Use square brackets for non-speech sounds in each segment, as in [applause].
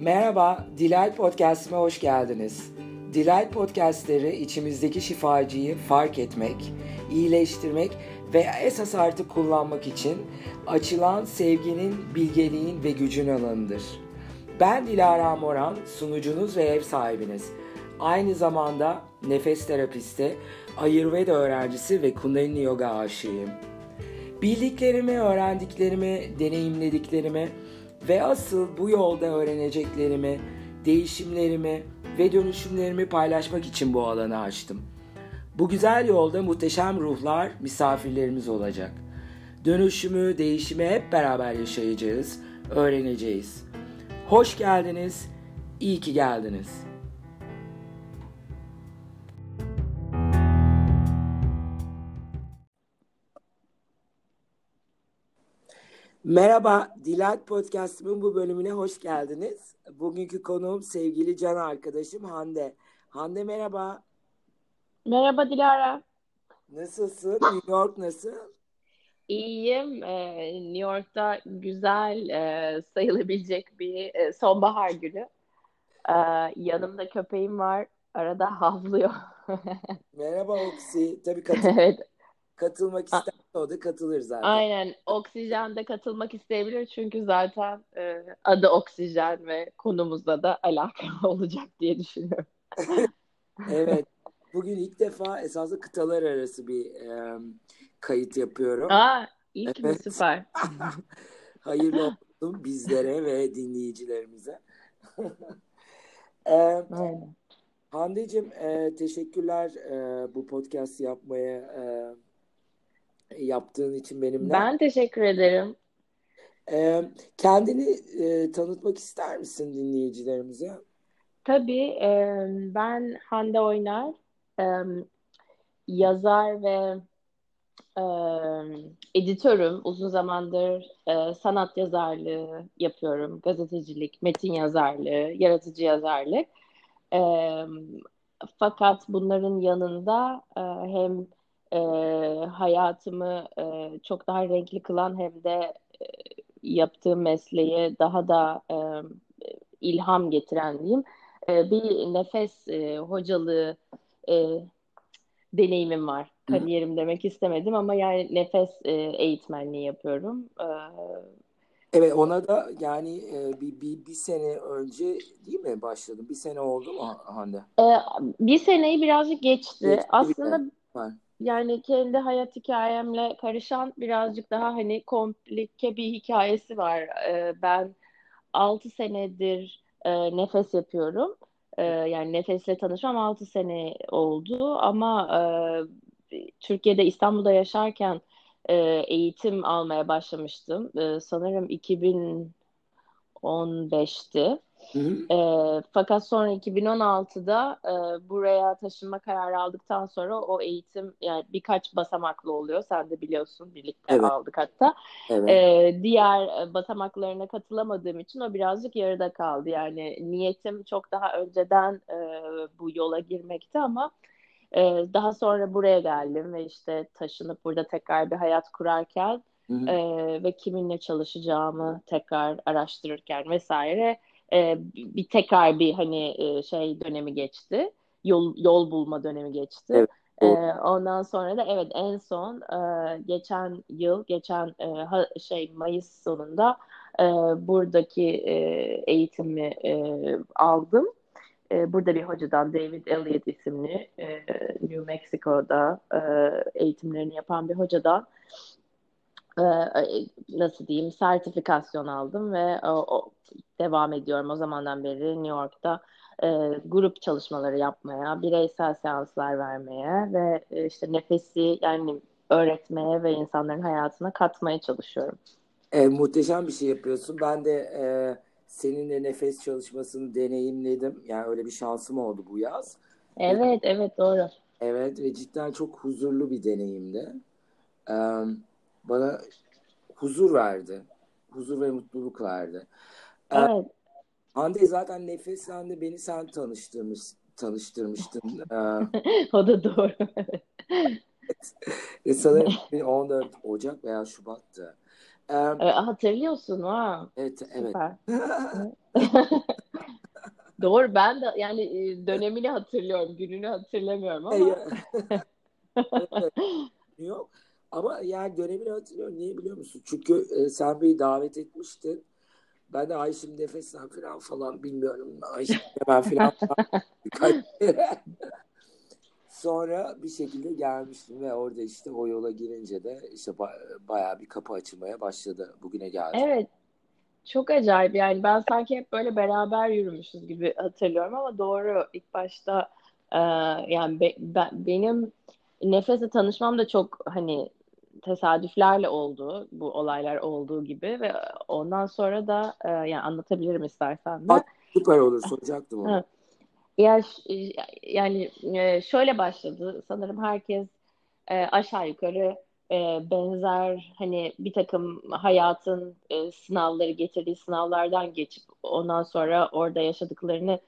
Merhaba, Delight Podcast'ime hoş geldiniz. Delight Podcast'leri içimizdeki şifacıyı fark etmek, iyileştirmek ve esas artık kullanmak için açılan sevginin, bilgeliğin ve gücün alanıdır. Ben Dilara Moran, sunucunuz ve ev sahibiniz. Aynı zamanda nefes terapisti, Ayurveda öğrencisi ve Kundalini Yoga aşığıyım. Bildiklerimi, öğrendiklerimi, deneyimlediklerimi ve asıl bu yolda öğreneceklerimi, değişimlerimi ve dönüşümlerimi paylaşmak için bu alanı açtım. Bu güzel yolda muhteşem ruhlar misafirlerimiz olacak. Dönüşümü, değişimi hep beraber yaşayacağız, öğreneceğiz. Hoş geldiniz, iyi ki geldiniz. Merhaba, Delight Podcast'ımın bu bölümüne hoş geldiniz. Bugünkü konuğum sevgili can arkadaşım Hande. Hande merhaba. Merhaba Dilara. Nasılsın? New York nasıl? İyiyim. Ee, New York'ta güzel e, sayılabilecek bir e, sonbahar günü. Ee, yanımda köpeğim var. Arada havlıyor. [laughs] Merhaba Oksi. Tabii katıl evet. Katılmak isterse o da katılır zaten. Aynen. Oksijen de katılmak isteyebilir. Çünkü zaten e, adı oksijen ve konumuzla da alakalı [laughs] olacak diye düşünüyorum. [laughs] Evet. Bugün ilk defa esasında kıtalar arası bir e, kayıt yapıyorum. Aa, ilk mi Evet. süper. [laughs] Hayırlı olsun bizlere ve dinleyicilerimize. e, Aynen. Hande'cim e, teşekkürler e, bu podcast yapmaya e, yaptığın için benimle. Ben teşekkür ederim. E, kendini e, tanıtmak ister misin dinleyicilerimize? Tabii e, ben Hande Oynar, e, yazar ve e, editörüm. Uzun zamandır e, sanat yazarlığı yapıyorum. Gazetecilik, metin yazarlığı, yaratıcı yazarlık. E, fakat bunların yanında e, hem e, hayatımı e, çok daha renkli kılan hem de e, yaptığım mesleğe daha da e, ilham getiren diyeyim e, bir nefes e, hocalığı e, deneyimim var. Hı. Kariyerim demek istemedim ama yani nefes e, eğitmenliği yapıyorum. E, Evet ona da yani e, bir, bir, bir sene önce değil mi başladım? Bir sene oldu mu Hande? e, bir seneyi birazcık geçti. Geçti bir Aslında Var. Yani kendi hayat hikayemle karışan birazcık daha hani komplike bir hikayesi var. E, ben 6 senedir e, nefes yapıyorum. E, yani nefesle tanışmam 6 sene oldu ama e, Türkiye'de İstanbul'da yaşarken e, eğitim almaya başlamıştım. E, sanırım 2015'ti. Hı hı. E, fakat sonra 2016'da e, buraya taşınma kararı aldıktan sonra o eğitim yani birkaç basamaklı oluyor. Sen de biliyorsun birlikte Evet. aldık hatta. Evet. Ee, diğer e, basamaklarına katılamadığım için o birazcık yarıda kaldı. Yani niyetim çok daha önceden e, bu yola girmekti ama e, daha sonra buraya geldim ve işte taşınıp burada tekrar bir hayat kurarken Hı hı. e, ve kiminle çalışacağımı tekrar araştırırken vesaire e, bir tekrar bir hani e, şey dönemi geçti. Yol yol bulma dönemi geçti. Evet, E, ondan sonra da evet en son e, geçen yıl geçen e, ha- şey Mayıs sonunda e, buradaki e, eğitimi e, aldım. E, burada bir hocadan David Elliott isimli e, New Mexico'da e, eğitimlerini yapan bir hocadan nasıl diyeyim sertifikasyon aldım ve o, o- devam ediyorum o zamandan beri New York'ta e, grup çalışmaları yapmaya, bireysel seanslar vermeye ve e, işte nefesi yani öğretmeye ve insanların hayatına katmaya çalışıyorum. E, muhteşem bir şey yapıyorsun. Ben de e, seninle nefes çalışmasını deneyimledim. Yani öyle bir şansım oldu bu yaz. Evet, evet doğru. Evet ve cidden çok huzurlu bir deneyimdi. E, bana huzur verdi. Huzur ve mutluluk verdi. E, Evet. Hande zaten nefesle de beni sen tanıştırmış, tanıştırmıştın. E, [laughs] O da doğru. e, sanırım [laughs] 14 Ocak veya Şubat'tı. E, E, hatırlıyorsun ha. evet, evet. [laughs] Doğru ben de yani e, dönemini hatırlıyorum, gününü hatırlamıyorum ama. Yok. Ama yani dönemini hatırlıyorum. Niye biliyor musun? Çünkü e, sen beni davet etmiştin. Ben de Ayşim Nefes'ten falan falan bilmiyorum. Ayşim [laughs] ben falan [laughs] Sonra bir şekilde gelmiştim ve orada işte o yola girince de işte bayağı bir kapı açılmaya başladı. Bugüne geldi. Evet. Çok acayip yani ben sanki hep böyle beraber yürümüşüz gibi hatırlıyorum ama doğru ilk başta e, yani be, ben, benim Nefes'le tanışmam da çok hani tesadüflerle oldu bu olaylar olduğu gibi ve ondan sonra da e, yani anlatabilirim istersen de. Süper olur [laughs] soracaktım onu. Ya, yani e, şöyle başladı sanırım herkes e, aşağı yukarı e, benzer hani bir takım hayatın sınavları getirdiği sınavlardan geçip ondan sonra orada yaşadıklarını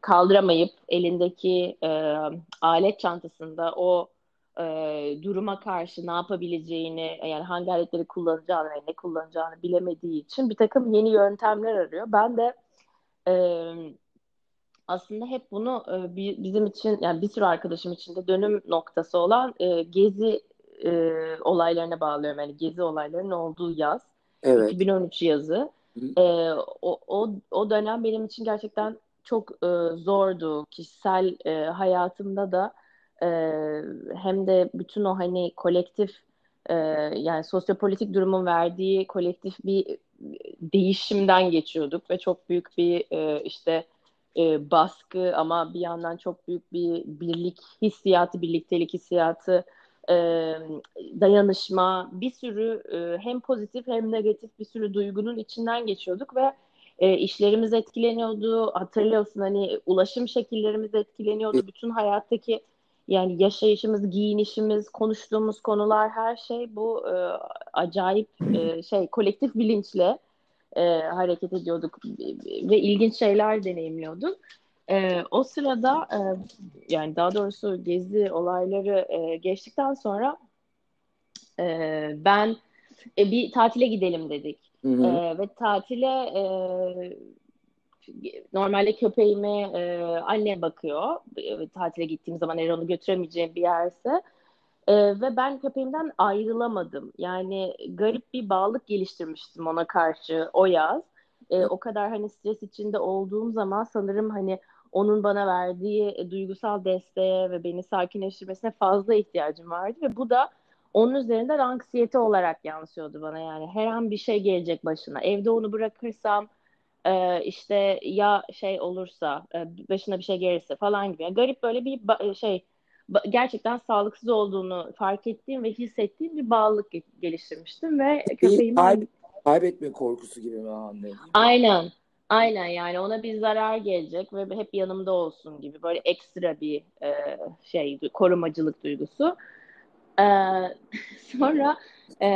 kaldıramayıp elindeki alet çantasında o duruma karşı ne yapabileceğini yani hangi aletleri kullanacağını ve ne kullanacağını bilemediği için bir takım yeni yöntemler arıyor. Ben de aslında hep bunu e, bizim için yani bir sürü arkadaşım için de dönüm noktası olan e, gezi e, olaylarına bağlıyorum. Yani gezi olaylarının olduğu yaz. Evet. 2013 yazı. E, o, o, o dönem benim için gerçekten çok e, zordu. Kişisel e, hayatımda da e, hem de bütün o hani kolektif e, yani sosyopolitik durumun verdiği kolektif bir değişimden geçiyorduk ve çok büyük bir e, işte e, baskı ama bir yandan çok büyük bir birlik hissiyatı, birliktelik hissiyatı, e, dayanışma, bir sürü e, hem pozitif hem negatif bir sürü duygunun içinden geçiyorduk ve e, işlerimiz etkileniyordu. Hatırlıyorsun hani ulaşım şekillerimiz etkileniyordu. Bütün hayattaki yani yaşayışımız, giyinişimiz, konuştuğumuz konular her şey bu e, acayip e, şey kolektif bilinçle e, hareket ediyorduk ve ilginç şeyler deneyimliyorduk. E, o sırada e, yani daha doğrusu gezi olayları e, geçtikten sonra e, ben e, bir tatile gidelim dedik. Hı hı. E, ve tatile e, normalde köpeğime e, anne bakıyor. E, tatile gittiğim zaman eğer onu götüremeyeceğim bir yerse. E, ve ben köpeğimden ayrılamadım. Yani garip bir bağlılık geliştirmiştim ona karşı o yaz. E, o kadar hani stres içinde olduğum zaman sanırım hani onun bana verdiği e, duygusal desteğe ve beni sakinleştirmesine fazla ihtiyacım vardı ve bu da onun üzerinden anksiyete olarak yansıyordu bana yani her an bir şey gelecek başına evde onu bırakırsam e, işte ya şey olursa e, başına bir şey gelirse falan gibi yani garip böyle bir şey gerçekten sağlıksız olduğunu fark ettiğim ve hissettiğim bir bağlılık geliştirmiştim ve köpeğimi Kayb kaybetme korkusu gibi mi anlayayım? Aynen. Aynen yani ona bir zarar gelecek ve hep yanımda olsun gibi böyle ekstra bir e, şey korumacılık duygusu. E, [laughs] sonra e,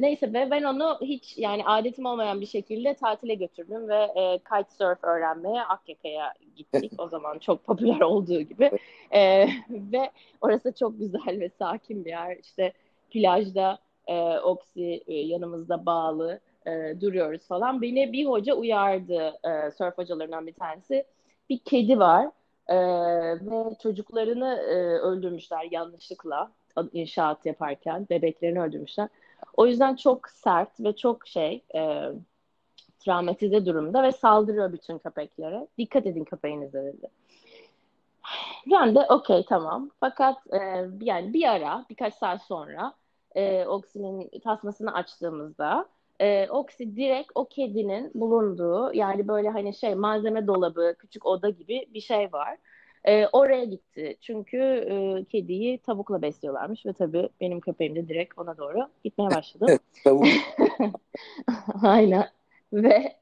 neyse ve ben onu hiç yani adetim olmayan bir şekilde tatile götürdüm ve e, kitesurf öğrenmeye Akyaka'ya gittik. [laughs] o zaman çok popüler olduğu gibi. E, ve orası çok güzel ve sakin bir yer. İşte plajda e, Oksi e, yanımızda bağlı e, duruyoruz falan. Beni bir hoca uyardı, e, surf hocalarından bir tanesi. Bir kedi var e, ve çocuklarını e, öldürmüşler yanlışlıkla inşaat yaparken bebeklerini öldürmüşler. O yüzden çok sert ve çok şey e, travmatize durumda ve saldırıyor bütün köpeklere. Dikkat edin köpeğinize dedi. Ben de okey tamam. Fakat e, yani bir ara birkaç saat sonra e, Oksi'nin tasmasını açtığımızda e, Oksi direkt o kedinin bulunduğu yani böyle hani şey malzeme dolabı, küçük oda gibi bir şey var. E, oraya gitti. Çünkü e, kediyi tavukla besliyorlarmış ve tabii benim köpeğim de direkt ona doğru gitmeye başladı. Tavuk. [laughs] Aynen. Ve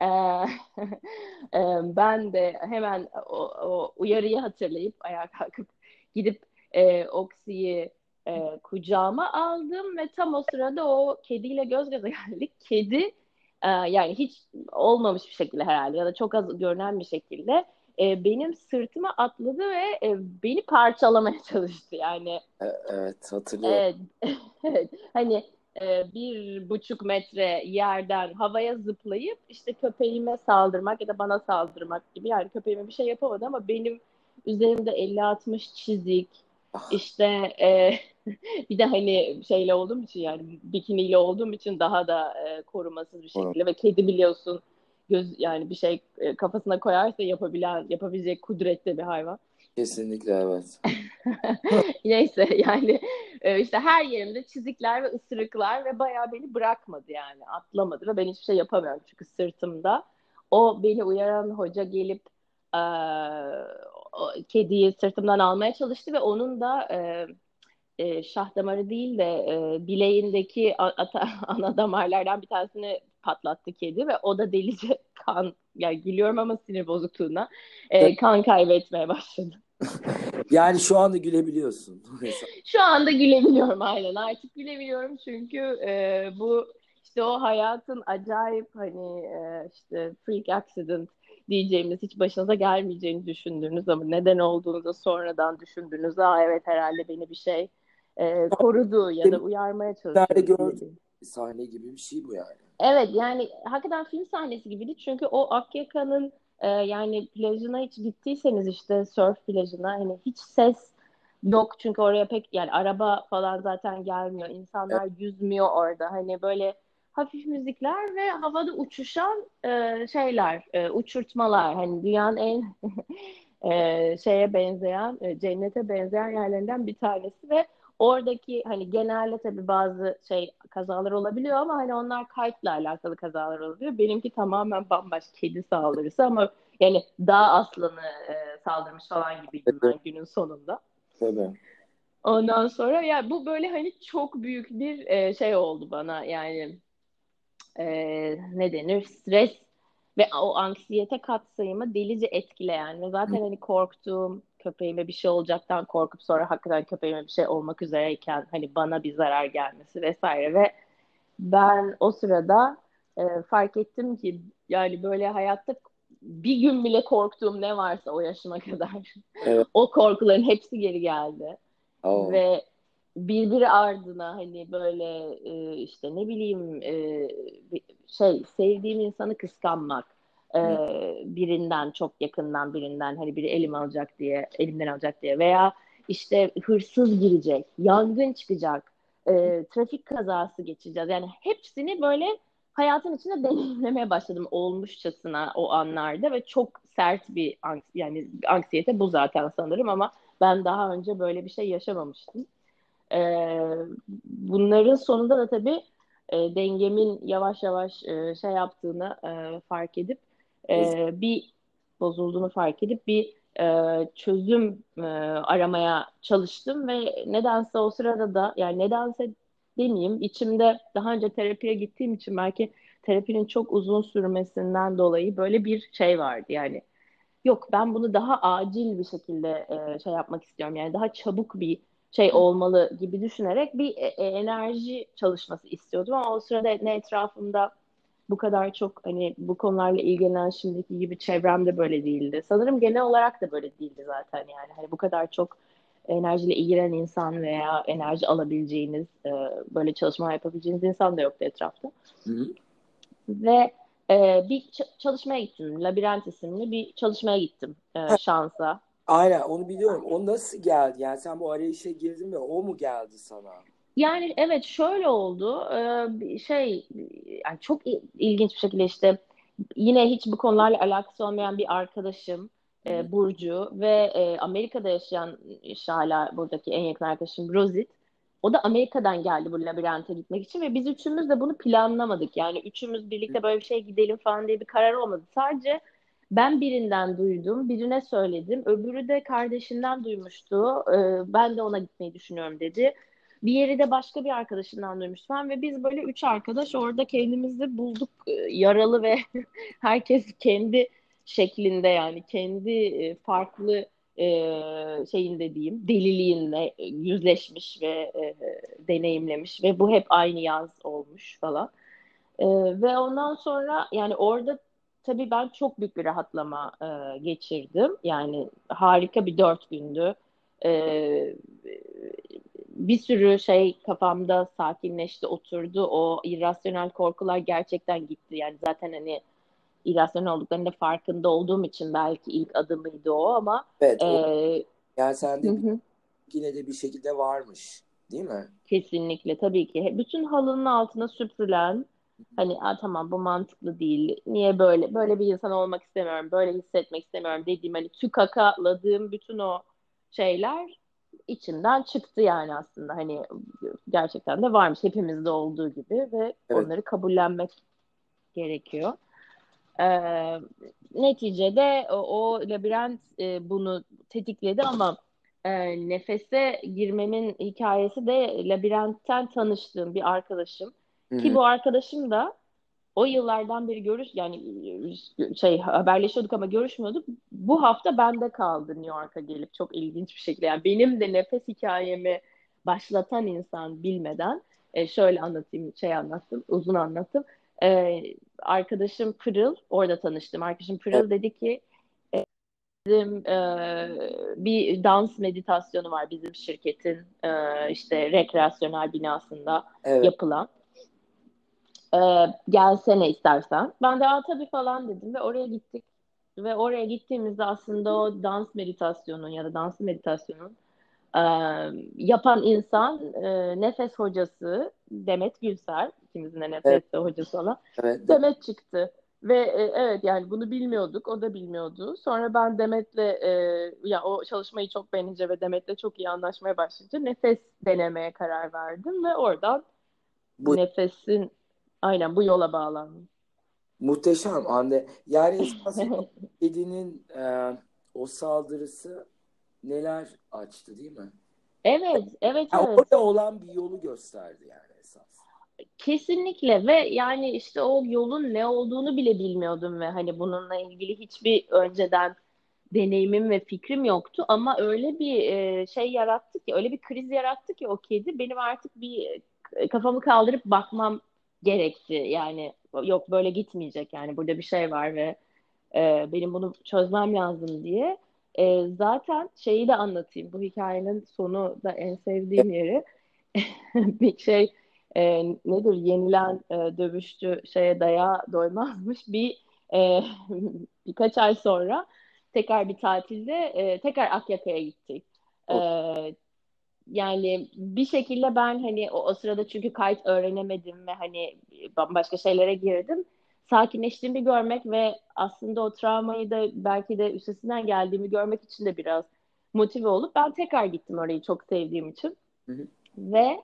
e, [laughs] e, ben de hemen o, o uyarıyı hatırlayıp ayağa kalkıp gidip e, Oksi'yi e, kucağıma aldım ve tam o sırada o kediyle göz göze geldik. Kedi e, yani hiç olmamış bir şekilde herhalde ya da çok az görünen bir şekilde e, benim sırtıma atladı ve e, beni parçalamaya [laughs] çalıştı yani. E, evet hatırlıyorum. Evet, [laughs] evet. hani e, bir buçuk metre yerden havaya zıplayıp işte köpeğime saldırmak ya da bana saldırmak gibi yani köpeğime bir şey yapamadı ama benim üzerimde 50-60 çizik ah. işte e, [laughs] bir de hani şeyle olduğum için yani bikiniyle olduğum için daha da e, korumasız bir şekilde evet. ve kedi biliyorsun göz yani bir şey e, kafasına koyarsa yapabilen yapabilecek kudretli bir hayvan. Kesinlikle evet. [laughs] Neyse yani e, işte her yerimde çizikler ve ısırıklar ve bayağı beni bırakmadı yani atlamadı ve ben hiçbir şey yapamıyorum çünkü sırtımda. O beni uyaran hoca gelip e, kediyi sırtımdan almaya çalıştı ve onun da e, e, şah damarı değil de e, bileğindeki ata, [laughs] ana damarlardan bir tanesini patlattı kedi ve o da delice [laughs] kan yani gülüyorum ama sinir bozukluğuna e, kan kaybetmeye başladı. [laughs] yani şu anda gülebiliyorsun. [laughs] şu anda gülebiliyorum aynen artık gülebiliyorum çünkü e, bu işte o hayatın acayip hani e, işte freak accident diyeceğimiz hiç başınıza gelmeyeceğini düşündüğünüz ama neden olduğunu da sonradan düşündüğünüz aa evet herhalde beni bir şey e, korudu ya da uyarmaya çalışıyor. Sahne gibi bir şey bu yani. Evet yani hakikaten film sahnesi gibiydi çünkü o Akyaka'nın e, yani plajına hiç gittiyseniz işte surf plajına hani hiç ses yok çünkü oraya pek yani araba falan zaten gelmiyor. İnsanlar evet. yüzmüyor orada. Hani böyle hafif müzikler ve havada uçuşan e, şeyler, e, uçurtmalar. Hani dünyanın en [laughs] e, şeye benzeyen, e, cennete benzeyen yerlerinden bir tanesi ve Oradaki hani genelde tabii bazı şey kazalar olabiliyor ama hani onlar kayıtla alakalı kazalar oluyor. Benimki tamamen bambaşka kedi saldırısı ama yani dağ aslanı e, saldırmış falan gibiydim ben günün sonunda. Tabii. Ondan sonra ya yani bu böyle hani çok büyük bir e, şey oldu bana yani e, ne denir stres ve o anksiyete katsayımı delice etkileyen ve zaten hani korktuğum köpeğime bir şey olacaktan korkup sonra hakikaten köpeğime bir şey olmak üzereyken hani bana bir zarar gelmesi vesaire ve ben o sırada e, fark ettim ki yani böyle hayatta bir gün bile korktuğum ne varsa o yaşıma kadar [laughs] evet. o korkuların hepsi geri geldi. Oh. Ve birbiri ardına hani böyle e, işte ne bileyim e, şey sevdiğim insanı kıskanmak e, birinden çok yakından birinden hani biri elim alacak diye elimden alacak diye veya işte hırsız girecek, yangın çıkacak, e, trafik kazası geçeceğiz. Yani hepsini böyle hayatın içinde [laughs] deneyimlemeye başladım olmuşçasına o anlarda ve çok sert bir yani anksiyete bu zaten sanırım ama ben daha önce böyle bir şey yaşamamıştım. Ee, bunların sonunda da tabii e, dengemin yavaş yavaş e, şey yaptığını e, fark edip e, bir bozulduğunu fark edip bir e, çözüm e, aramaya çalıştım ve nedense o sırada da yani nedense demeyeyim içimde daha önce terapiye gittiğim için belki terapinin çok uzun sürmesinden dolayı böyle bir şey vardı. Yani yok ben bunu daha acil bir şekilde e, şey yapmak istiyorum. Yani daha çabuk bir şey olmalı gibi düşünerek bir e, e enerji çalışması istiyordum ama o sırada ne etrafımda bu kadar çok hani bu konularla ilgilenen şimdiki gibi çevremde böyle değildi. Sanırım genel olarak da böyle değildi zaten yani. Hani bu kadar çok enerjiyle ilgilenen insan veya enerji alabileceğiniz, e, böyle çalışma yapabileceğiniz insan da yoktu etrafta. Hı hı. Ve e, bir çalışmaya gittim. Labirent isimli bir çalışmaya gittim e, şansa. Aynen onu biliyorum. O nasıl geldi? Yani sen bu arayışa girdin ve o mu geldi sana? Yani evet şöyle oldu. Ee, şey yani çok ilginç bir şekilde işte yine hiç bu konularla alakası olmayan bir arkadaşım e, Burcu ve e, Amerika'da yaşayan işte hala buradaki en yakın arkadaşım Rosit. O da Amerika'dan geldi bu labirente gitmek için ve biz üçümüz de bunu planlamadık. Yani üçümüz birlikte böyle bir şey gidelim falan diye bir karar olmadı. Sadece ben birinden duydum, birine söyledim. Öbürü de kardeşinden duymuştu. Ee, ben de ona gitmeyi düşünüyorum dedi. Bir yeri de başka bir arkadaşından duymuş falan ve biz böyle üç arkadaş orada kendimizi bulduk e, yaralı ve [laughs] herkes kendi şeklinde yani kendi e, farklı e, şeyinde diyeyim deliliğinle yüzleşmiş ve deneyimlemiş ve bu hep aynı yaz olmuş falan. Ve ondan sonra yani orada tabii ben çok büyük bir rahatlama geçirdim. Yani harika bir dört gündü. Bir sürü şey kafamda sakinleşti, oturdu. O irrasyonel korkular gerçekten gitti. Yani zaten hani irrasyonel olduklarında farkında olduğum için belki ilk adımıydı o ama Evet, e, o, yani sende hı yine de bir şekilde varmış, değil mi? Kesinlikle tabii ki. Bütün halının altına süpürülen hani "Aa, tamam bu mantıklı değil. Niye böyle böyle bir insan olmak istemiyorum. Böyle hissetmek istemiyorum dediğim hani tükakaladığım bütün o şeyler içinden çıktı yani aslında. Hani gerçekten de varmış hepimizde olduğu gibi ve Evet. onları kabullenmek gerekiyor. Ee, neticede o, o labirent e, bunu tetikledi ama e, nefese girmemin hikayesi de labirentten tanıştığım bir arkadaşım. Hı Ki bu arkadaşım da o yıllardan beri görüş yani şey haberleşiyorduk ama görüşmüyorduk. Bu hafta bende kaldı New York'a gelip çok ilginç bir şekilde. Yani benim de nefes hikayemi başlatan insan bilmeden e, şöyle anlatayım şey anlattım uzun anlattım. E, arkadaşım Pırıl orada tanıştım. Arkadaşım Pırıl dedi ki e, bizim e, bir dans meditasyonu var bizim şirketin e, işte rekreasyonel binasında Evet. yapılan. Ee, gelsene istersen. Ben de Aa, tabii falan dedim ve oraya gittik. Ve oraya gittiğimizde aslında o dans meditasyonu ya da dans meditasyonun e, yapan insan e, nefes hocası Demet Gülser. ikimizin de nefes hocası olan. Evet. Demet çıktı. Ve e, evet yani bunu bilmiyorduk. O da bilmiyordu. Sonra ben Demet'le e, ya o çalışmayı çok beğenince ve Demet'le çok iyi anlaşmaya başlayınca nefes denemeye karar verdim ve oradan Bu nefesin aynen bu yola bağlandım. muhteşem Hande. Yani [laughs] esasında kedinin e, o saldırısı neler açtı, değil mi? Evet, evet, Ya evet. orada olan bir yolu gösterdi yani esas. Kesinlikle ve yani işte o yolun ne olduğunu bile bilmiyordum ve hani bununla ilgili hiçbir önceden deneyimim ve fikrim yoktu ama öyle bir e, şey yarattı ki öyle bir kriz yarattı ki o kedi benim artık bir e, kafamı kaldırıp bakmam gerekti yani yok böyle gitmeyecek. Yani burada bir şey var ve e, benim bunu çözmem lazım diye. E, zaten şeyi de anlatayım. Bu hikayenin sonu da en sevdiğim yeri. [laughs] Bir şey e, nedir? Yenilen e, dövüşçü şeye daya doymazmış. Bir e, [laughs] birkaç ay sonra tekrar bir tatilde e, tekrar Akyaka'ya gittik. E, yani bir şekilde ben hani o, o sırada çünkü kayıt öğrenemedim ve hani bambaşka şeylere girdim. Sakinleştiğimi görmek ve aslında o travmayı da belki de üstesinden geldiğimi görmek için de biraz motive olup ben tekrar gittim orayı çok sevdiğim için. Hı hı. Ve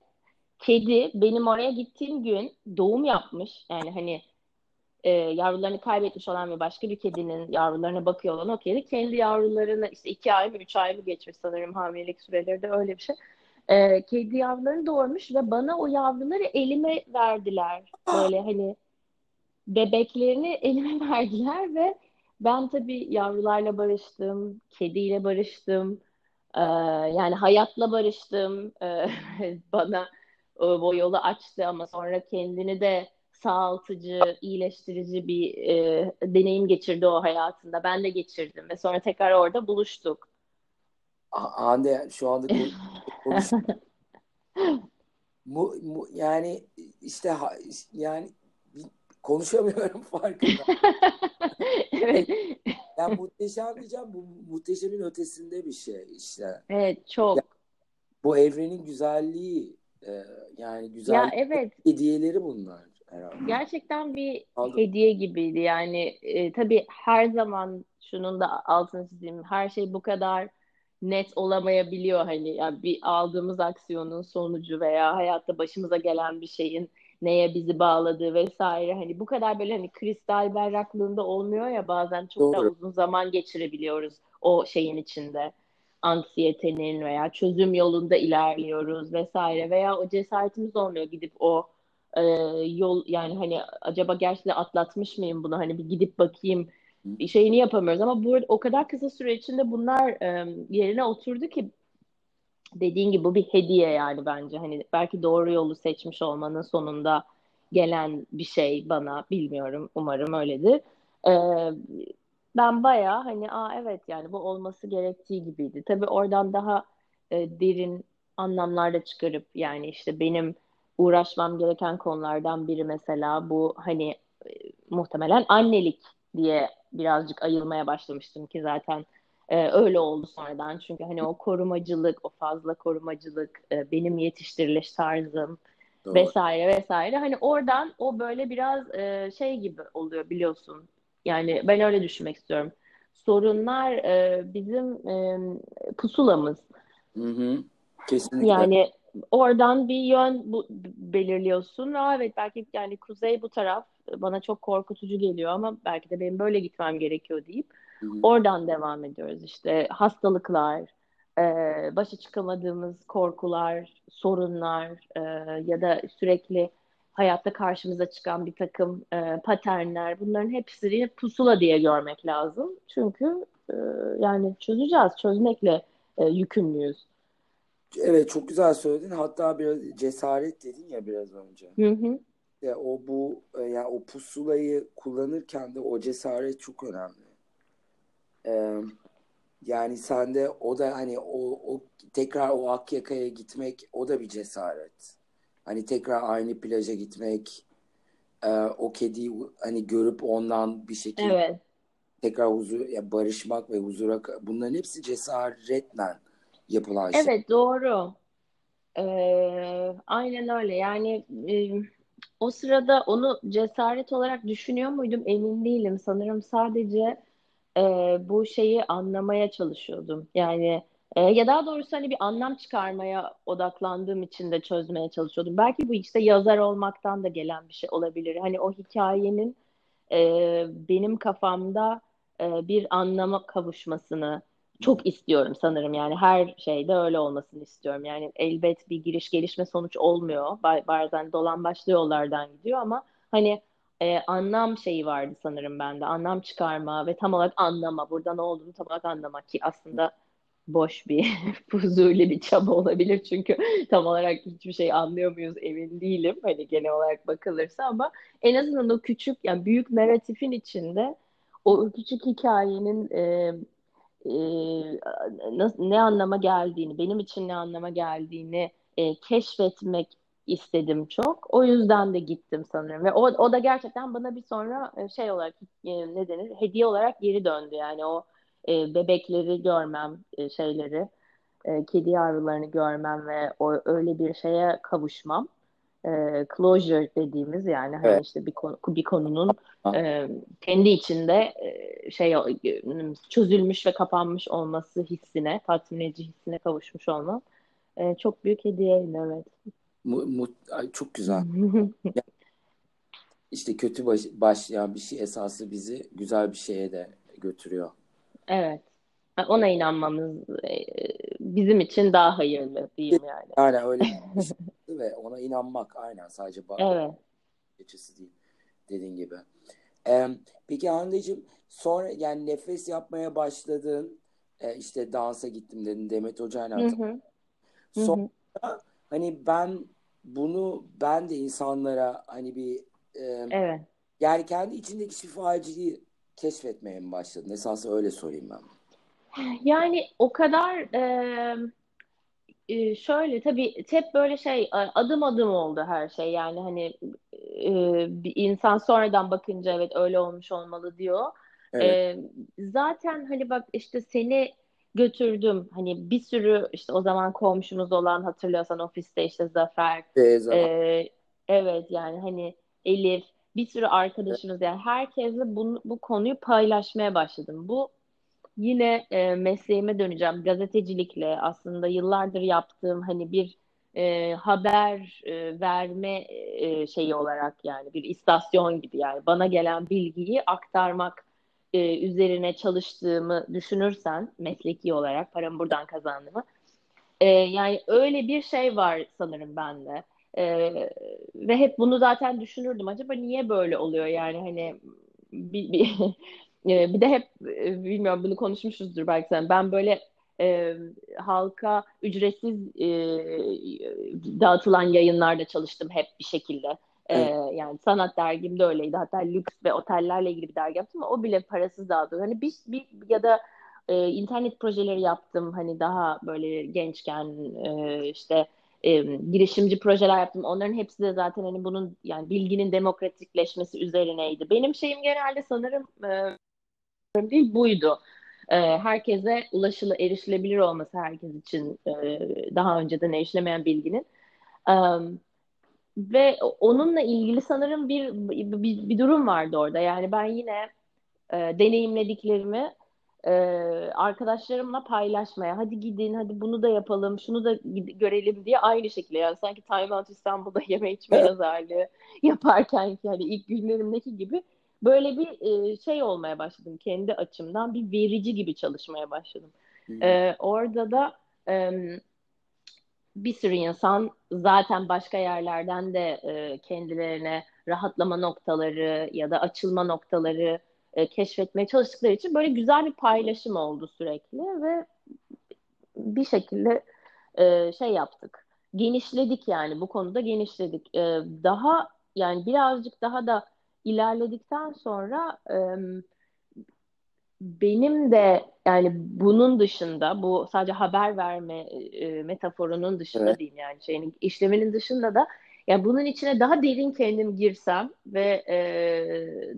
kedi benim oraya gittiğim gün doğum yapmış. Yani hani e, yavrularını kaybetmiş olan ve başka bir kedinin yavrularına bakıyor olan o kedi kendi yavrularını işte iki ay mı üç ay mı geçmiş sanırım hamilelik süreleri de öyle bir şey. E, kedi yavrularını doğurmuş ve bana o yavruları elime verdiler. Böyle hani bebeklerini elime [laughs] verdiler ve ben tabii yavrularla barıştım, kediyle barıştım. Ee, yani hayatla barıştım. Ee, [laughs] bana o, o yolu açtı ama sonra kendini de sağaltıcı, iyileştirici bir e, deneyim geçirdi o hayatında. Ben de geçirdim ve sonra tekrar orada buluştuk. Ha- Hande şu anda [laughs] konuş, mu, mu, yani işte yani konuşamıyorum [laughs] farkında. [laughs] Evet. Yani muhteşem diyeceğim bu muhteşemin ötesinde bir şey işte. Evet, çok. Ya, bu evrenin güzelliği e, yani güzel Ya evet, hediyeleri bunlar herhalde. gerçekten bir Aldım. hediye gibiydi. Yani e, tabii her zaman şunun da altını çizeyim. Her şey bu kadar net olamayabiliyor hani yani bir aldığımız aksiyonun sonucu veya hayatta başımıza gelen bir şeyin neye bizi bağladığı vesaire hani bu kadar böyle hani kristal berraklığında olmuyor ya bazen çok Doğru. uzun zaman geçirebiliyoruz o şeyin içinde anksiyetenin veya çözüm yolunda ilerliyoruz vesaire veya o cesaretimiz olmuyor gidip o e, yol yani hani acaba gerçekten atlatmış mıyım bunu hani bir gidip bakayım şeyini yapamıyoruz ama bu o kadar kısa süre içinde bunlar e, yerine oturdu ki dediğin gibi bu bir hediye yani bence hani belki doğru yolu seçmiş olmanın sonunda gelen bir şey bana bilmiyorum umarım öyledir. E, ben bayağı hani aa evet yani bu olması gerektiği gibiydi. Tabii oradan daha e, derin anlamlar da çıkarıp yani işte benim uğraşmam gereken konulardan biri mesela bu hani e, muhtemelen annelik diye birazcık ayılmaya başlamıştım ki zaten e, öyle oldu sonradan. Çünkü hani o korumacılık, o fazla korumacılık, e, benim yetiştiriliş tarzım Doğru. vesaire vesaire. Hani oradan o böyle biraz e, şey gibi oluyor biliyorsun. Yani ben öyle düşünmek istiyorum. Sorunlar e, bizim e, pusulamız. Hı hı. Kesinlikle. Yani oradan bir yön bu, belirliyorsun ve evet belki yani kuzey bu taraf bana çok korkutucu geliyor ama belki de benim böyle gitmem gerekiyor deyip Hı-hı. oradan devam ediyoruz işte hastalıklar, e, başa çıkamadığımız korkular, sorunlar e, ya da sürekli hayatta karşımıza çıkan bir takım e, paternler bunların hepsini pusula diye görmek lazım. Çünkü e, yani çözeceğiz, çözmekle e, yükümlüyüz. Evet çok güzel söyledin. Hatta biraz cesaret dedin ya biraz önce. Hı hı. Ya o bu e, yani o pusulayı kullanırken de o cesaret çok önemli. Ee, yani sende o da hani o, o tekrar o Akyaka'ya gitmek o da bir cesaret. Hani tekrar aynı plaja gitmek, e, o kediyi hani görüp ondan bir şekilde evet. tekrar huzur ya barışmak ve huzura bunların hepsi cesaretle yapılan şey. Evet doğru. Ee, aynen öyle. Yani e, o sırada onu cesaret olarak düşünüyor muydum emin değilim. Sanırım sadece e, bu şeyi anlamaya çalışıyordum. Yani e, ya daha doğrusu hani bir anlam çıkarmaya odaklandığım için de çözmeye çalışıyordum. Belki bu işte yazar olmaktan da gelen bir şey olabilir. Hani o hikayenin e, benim kafamda e, bir anlama kavuşmasını çok istiyorum sanırım yani her şeyde öyle olmasını istiyorum. Yani elbet bir giriş gelişme sonuç olmuyor. Bazen dolan başlı yollardan gidiyor ama hani e, anlam şeyi vardı sanırım bende. Anlam çıkarma ve tam olarak anlama. Burada ne olduğunu tam olarak anlamak ki aslında boş bir [laughs] fuzuli bir çaba olabilir çünkü tam olarak hiçbir şey anlıyor muyuz emin değilim hani genel olarak bakılırsa ama en azından o küçük yani büyük narratifin içinde o küçük hikayenin e, e, ne anlama geldiğini, benim için ne anlama geldiğini e, keşfetmek istedim çok. O yüzden de gittim sanırım. Ve o, o da gerçekten bana bir sonra e, şey olarak e, ne denir hediye olarak geri döndü. Yani o e, bebekleri görmem e, şeyleri e, kedi yavrularını görmem ve o öyle bir şeye kavuşmam e, closure dediğimiz yani hani evet. işte bir konu bir konunun e, kendi içinde e, şey çözülmüş ve kapanmış olması hissine, tatmin edici hissine kavuşmuş olma e, çok büyük hediye evet. Mu, mu, ay, çok güzel. [laughs] İşte kötü baş, başlayan bir şey esası bizi güzel bir şeye de götürüyor. Evet. Ona inanmamız bizim için daha hayırlı diyeyim yani. Aynen öyle. [laughs] ve ona inanmak aynen sadece bak. Evet. Geçisi değil dediğin gibi. Ee, peki Hande'cim sonra yani nefes yapmaya başladın e, işte dansa gittim dedin Demet Hoca'yla sonra hani ben bunu ben de insanlara hani bir e, evet. yani kendi içindeki şifaciliği keşfetmeye mi başladın? Esası öyle sorayım ben. Yani o kadar e, e, şöyle tabii hep böyle şey adım adım oldu her şey yani hani e, bir insan sonradan bakınca evet öyle olmuş olmalı diyor. Evet. E, zaten hani bak işte seni götürdüm hani bir sürü işte o zaman komşumuz olan hatırlıyorsan ofiste işte Zafer. E, evet yani hani Elif bir sürü arkadaşımız yani herkesle bunu, bu konuyu paylaşmaya başladım. Bu yine e, mesleğime döneceğim. Gazetecilikle aslında yıllardır yaptığım hani bir e, haber e, verme e, şeyi olarak yani bir istasyon gibi yani bana gelen bilgiyi aktarmak e, üzerine çalıştığımı düşünürsen mesleki olarak paramı buradan kazandığımı e, yani öyle bir şey var sanırım bende. E, ve hep bunu zaten düşünürdüm. Acaba niye böyle oluyor yani hani bir, bir [laughs] e, bir de hep e, bilmiyorum bunu konuşmuşuzdur belki sen. Ben böyle e, halka ücretsiz e, dağıtılan yayınlarda çalıştım hep bir şekilde. E, evet. yani sanat dergim de öyleydi. Hatta lüks ve otellerle ilgili bir dergi yaptım ama o bile parasız dağıtıyor. Hani bir, bir ya da e, internet projeleri yaptım hani daha böyle gençken e, işte e, girişimci projeler yaptım. Onların hepsi de zaten hani bunun yani bilginin demokratikleşmesi üzerineydi. Benim şeyim genelde sanırım e, değil buydu. E, herkese ulaşılı, erişilebilir olması herkes için e, daha önceden erişilemeyen bilginin. E, ve onunla ilgili sanırım bir, bir bir durum vardı orada. Yani ben yine e, deneyimlediklerimi e, arkadaşlarımla paylaşmaya hadi gidin hadi bunu da yapalım şunu da görelim diye aynı şekilde yani sanki Time Out İstanbul'da [laughs] yeme içme yazarlığı yaparken yani ilk günlerimdeki gibi böyle bir e, şey olmaya başladım kendi açımdan bir verici gibi çalışmaya başladım. E, orada da e, bir sürü insan zaten başka yerlerden de e, kendilerine rahatlama noktaları ya da açılma noktaları e, keşfetmeye çalıştıkları için böyle güzel bir paylaşım oldu sürekli ve bir şekilde e, şey yaptık. Genişledik yani bu konuda genişledik. E, daha yani birazcık daha da ilerledikten sonra e, benim de yani bunun dışında bu sadece haber verme e, metaforunun dışında evet. diyeyim yani şeyin işleminin dışında da yani bunun içine daha derin kendim girsem ve e,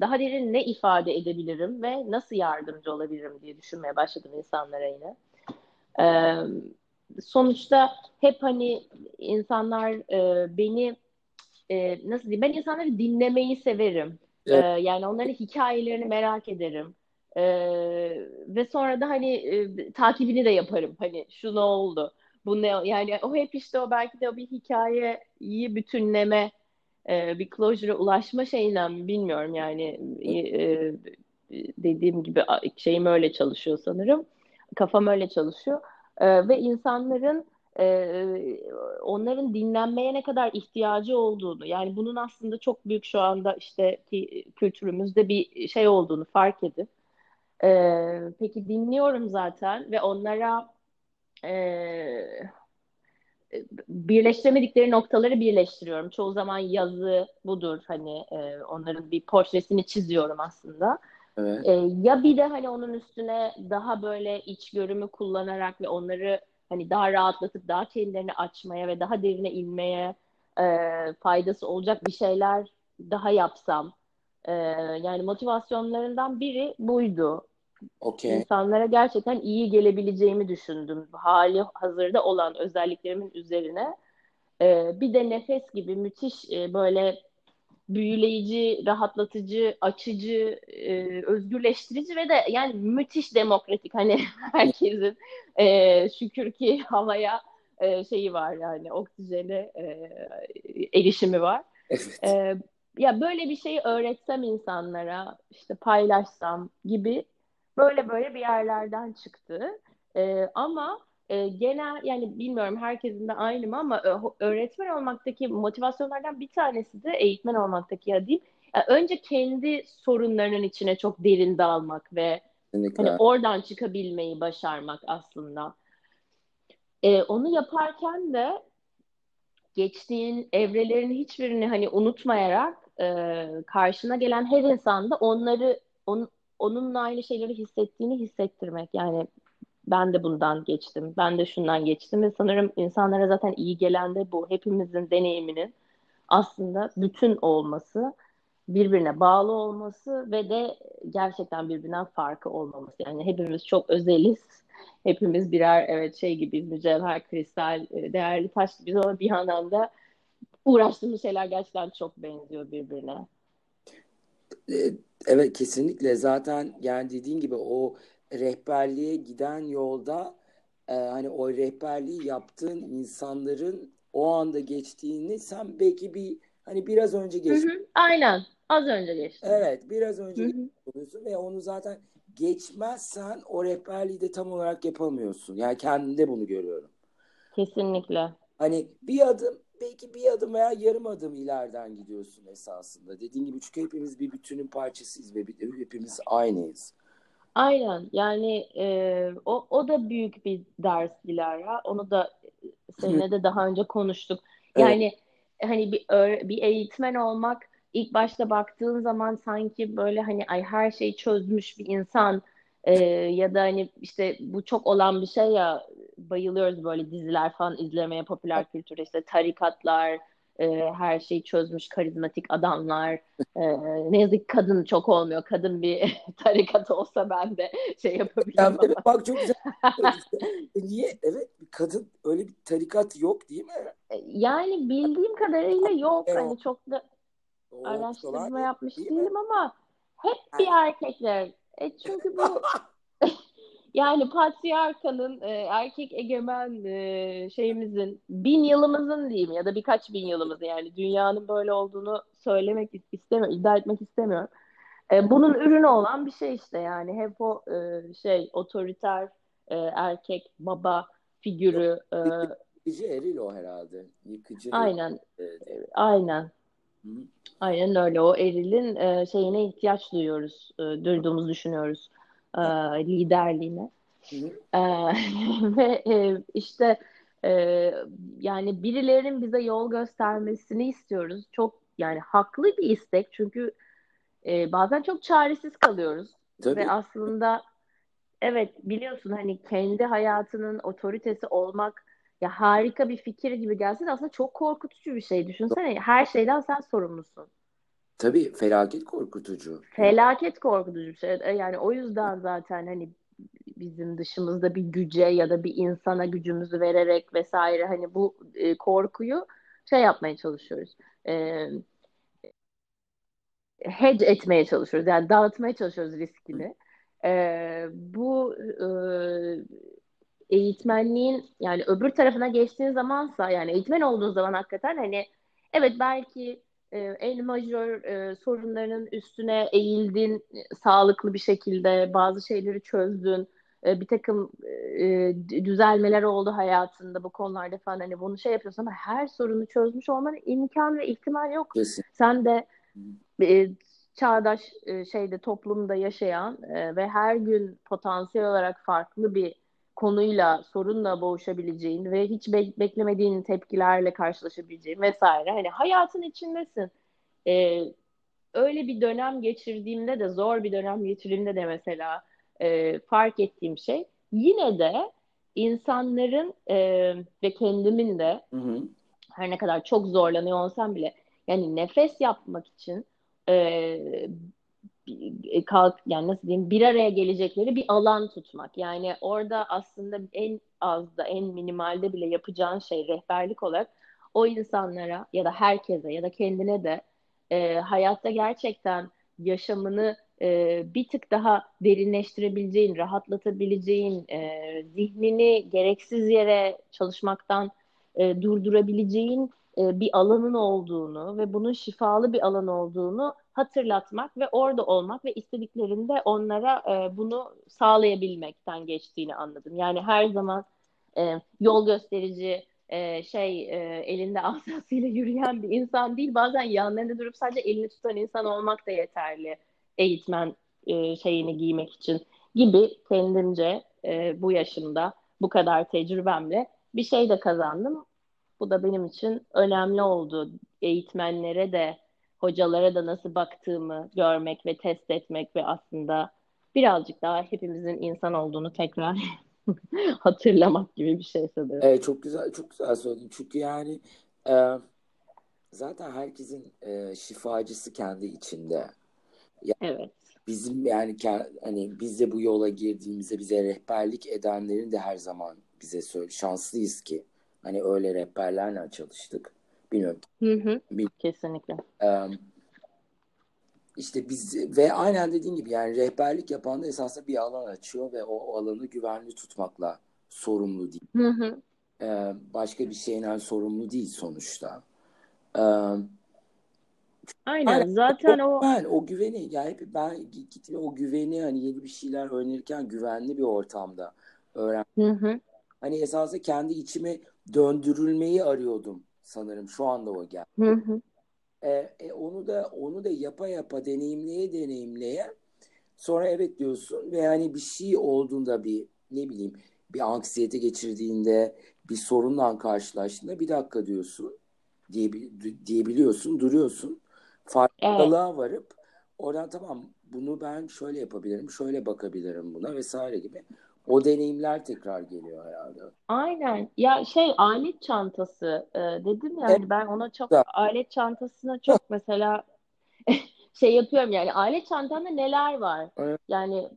daha derin ne ifade edebilirim ve nasıl yardımcı olabilirim diye düşünmeye başladım insanlara yine. E, sonuçta hep hani insanlar e, beni e, nasıl diyeyim ben insanları dinlemeyi severim. E, evet. E, yani onların hikayelerini merak ederim. E, ve sonra da hani e, takibini de yaparım. Hani şu ne oldu? bu ne yani o hep işte o belki de o bir hikayeyi bütünleme e, bir closure'a ulaşma şeyinden bilmiyorum yani e, dediğim gibi şeyim öyle çalışıyor sanırım kafam öyle çalışıyor e, ve insanların e, onların dinlenmeye ne kadar ihtiyacı olduğunu yani bunun aslında çok büyük şu anda işte ki kültürümüzde bir şey olduğunu fark edip e, peki dinliyorum zaten ve onlara e, birleştiremedikleri noktaları birleştiriyorum. Çoğu zaman yazı budur hani e, onların bir portresini çiziyorum aslında. Evet. E, ya bir de hani onun üstüne daha böyle iç görümü kullanarak ve onları hani daha rahatlatıp daha kendilerini açmaya ve daha derine inmeye e, faydası olacak bir şeyler daha yapsam. E, yani motivasyonlarından biri buydu. Okay. İnsanlara gerçekten iyi gelebileceğimi düşündüm. Hali hazırda olan özelliklerimin üzerine. Ee, bir de nefes gibi müthiş e, böyle büyüleyici, rahatlatıcı, açıcı, e, özgürleştirici ve de yani müthiş demokratik. Hani [laughs] herkesin e, şükür ki [laughs] havaya e, şeyi var yani oksijene e, erişimi var. Evet. E, ya böyle bir şeyi öğretsem insanlara, işte paylaşsam gibi böyle böyle bir yerlerden çıktı. E, ama e, genel yani bilmiyorum herkesin de aynı mı ama öğretmen olmaktaki motivasyonlardan bir tanesi de eğitmen olmaktaki ya değil. Yani önce kendi sorunlarının içine çok derin dalmak ve hani oradan çıkabilmeyi başarmak aslında. E, onu yaparken de geçtiğin evrelerin hiçbirini hani unutmayarak e, karşına gelen her insanda onları on, onunla aynı şeyleri hissettiğini hissettirmek. Yani ben de bundan geçtim, ben de şundan geçtim ve sanırım insanlara zaten iyi gelen de bu. Hepimizin deneyiminin aslında bütün olması, birbirine bağlı olması ve de gerçekten birbirinden farkı olmaması. Yani hepimiz çok özeliz. Hepimiz birer evet şey gibi mücevher, kristal, e, değerli taş gibi ama bir yandan da uğraştığımız şeyler gerçekten çok benziyor birbirine. E, evet kesinlikle zaten yani dediğin gibi o rehberliğe giden yolda e, hani o rehberliği yaptığın insanların o anda geçtiğini sen belki bir hani biraz önce geçtin. Aynen. Az önce geçtin. Evet, biraz önce oluyorsun ve onu zaten geçmezsen o rehberliği de tam olarak yapamıyorsun. Yani kendinde bunu görüyorum. Kesinlikle. Hani bir adım belki bir adım veya yarım adım ileriden gidiyorsun esasında. Dediğin gibi çünkü hepimiz bir bütünün parçasıyız ve hepimiz aynıyız. Aynen yani e, o, o da büyük bir ders Dilara. Onu da seninle de daha önce konuştuk. Yani evet. hani bir, bir eğitmen olmak ilk başta baktığın zaman sanki böyle hani ay her şeyi çözmüş bir insan Ee, ya da hani işte bu çok olan bir şey ya bayılıyoruz böyle diziler falan izlemeye popüler kültürde işte tarikatlar e, her şeyi çözmüş karizmatik adamlar. E, ne yazık ki kadın çok olmuyor. Kadın bir [laughs] tarikat olsa ben de şey yapabilirim yani, evet, bak çok güzel [laughs] e, niye? Evet kadın öyle bir tarikat yok değil mi? E, yani bildiğim kadarıyla yok. hani çok da araştırma yapmış değil değilim ama hep bir erkekler. E çünkü bu [laughs] yani patriarkanın e, erkek egemen e, şeyimizin bin yılımızın diyeyim ya da birkaç bin yılımızın yani dünyanın böyle olduğunu söylemek istemiyorum, iddia etmek istemiyorum. E, bunun ürünü olan bir şey işte yani hep o e, şey otoriter e, erkek baba figürü. E, Yıkıcı eril o herhalde. Yıkıcı. Aynen. E, aynen. Hı. Aynen öyle. O erilin e, şeyine ihtiyaç duyuyoruz, e, duyduğumuzu düşünüyoruz e, liderliğine. E, [laughs] ve e, işte e, yani birilerinin bize yol göstermesini istiyoruz. Çok yani haklı bir istek çünkü e, bazen çok çaresiz kalıyoruz Tabii. ve aslında evet biliyorsun hani kendi hayatının otoritesi olmak ya harika bir fikir gibi gelse de aslında çok korkutucu bir şey. Düşünsene her şeyden sen sorumlusun. Tabii felaket korkutucu. Felaket korkutucu bir şey. E, yani o yüzden zaten hani bizim dışımızda bir güce ya da bir insana gücümüzü vererek vesaire hani bu e, korkuyu şey yapmaya çalışıyoruz. E, hedge etmeye çalışıyoruz. Yani dağıtmaya çalışıyoruz riskini. E, bu e, eğitmenliğin yani öbür tarafına geçtiğin zamansa yani eğitmen olduğun zaman hakikaten hani evet belki e, en majör e, sorunlarının üstüne eğildin sağlıklı bir şekilde bazı şeyleri çözdün e, bir takım e, düzelmeler oldu hayatında bu konularda falan hani bunu şey yapıyorsun ama her sorunu çözmüş olmanın imkan ve ihtimal yok. Kesin. Sen de e, çağdaş e, şeyde toplumda yaşayan e, ve her gün potansiyel olarak farklı bir konuyla, sorunla boğuşabileceğin ve hiç be- beklemediğin tepkilerle karşılaşabileceğin vesaire. Hani hayatın içindesin. Ee, öyle bir dönem geçirdiğimde de, zor bir dönem geçirdiğimde de mesela e, fark ettiğim şey yine de insanların e, ve kendimin de hı hı. her ne kadar çok zorlanıyor olsam bile yani nefes yapmak için e, kalk yani nasıl diyeyim bir araya gelecekleri bir alan tutmak. Yani orada aslında en az da en minimalde bile yapacağın şey rehberlik olarak o insanlara ya da herkese ya da kendine de e, hayatta gerçekten yaşamını e, bir tık daha derinleştirebileceğin, rahatlatabileceğin, e, zihnini gereksiz yere çalışmaktan e, durdurabileceğin e, bir alanın olduğunu ve bunun şifalı bir alan olduğunu hatırlatmak ve orada olmak ve istediklerinde onlara e, bunu sağlayabilmekten geçtiğini anladım. Yani her zaman e, yol gösterici e, şey e, elinde [laughs] asasıyla yürüyen bir insan değil. Bazen yanlarında durup sadece elini tutan insan olmak da yeterli eğitmen e, şeyini giymek için gibi kendimce e, bu yaşımda bu kadar tecrübemle bir şey de kazandım. Bu da benim için önemli oldu. Eğitmenlere de hocalara da nasıl baktığımı görmek ve test etmek ve aslında birazcık daha hepimizin insan olduğunu tekrar [laughs] hatırlamak gibi bir şey sanırım. Evet çok güzel çok güzel söyledin. Çünkü yani e, zaten herkesin e, şifacısı kendi içinde. Yani evet. Bizim yani hani biz de bu yola girdiğimizde bize rehberlik edenlerin de her zaman bize söyle şanslıyız ki hani öyle rehberlerle çalıştık. Bilmiyorum. Hı hı. Bil- Kesinlikle. Um, işte biz ve aynen dediğin gibi yani rehberlik yapan da esasında bir alan açıyor ve o, o alanı güvenli tutmakla sorumlu değil. Hı hı. Ee, başka bir şeyden sorumlu değil sonuçta. Ee, aynen yani, zaten o, o ben o güveni yani ben gittim o güveni hani yeni bir şeyler öğrenirken güvenli bir ortamda öğren. Hı hı. Hani esasında kendi içime döndürülmeyi arıyordum sanırım şu anda o geldi. Hı hı. E, e, onu da onu da yapa yapa deneyimleye deneyimleye sonra evet diyorsun ve hani bir şey olduğunda bir ne bileyim bir anksiyete geçirdiğinde bir sorunla karşılaştığında bir dakika diyorsun diye, diyebiliyorsun duruyorsun farkındalığa evet. varıp oradan tamam bunu ben şöyle yapabilirim, şöyle bakabilirim buna vesaire gibi. O deneyimler tekrar geliyor herhalde. Aynen. Ya şey alet çantası e, dedim yani evet. ben ona çok da. alet çantasına çok [laughs] mesela [laughs] şey yapıyorum yani alet çantanda neler var? Evet. Yani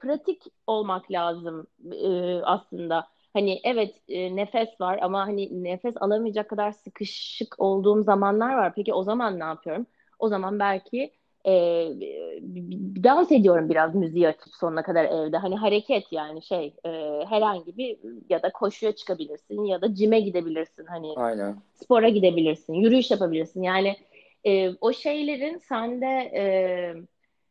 pratik olmak lazım e, aslında. Hani evet e, nefes var ama hani nefes alamayacak kadar sıkışık olduğum zamanlar var. Peki o zaman ne yapıyorum? O zaman belki e, dans ediyorum biraz müziği açıp sonuna kadar evde. Hani hareket yani şey e, herhangi bir ya da koşuya çıkabilirsin ya da cime gidebilirsin. Hani Aynen. spora gidebilirsin, yürüyüş yapabilirsin. Yani e, o şeylerin sende e,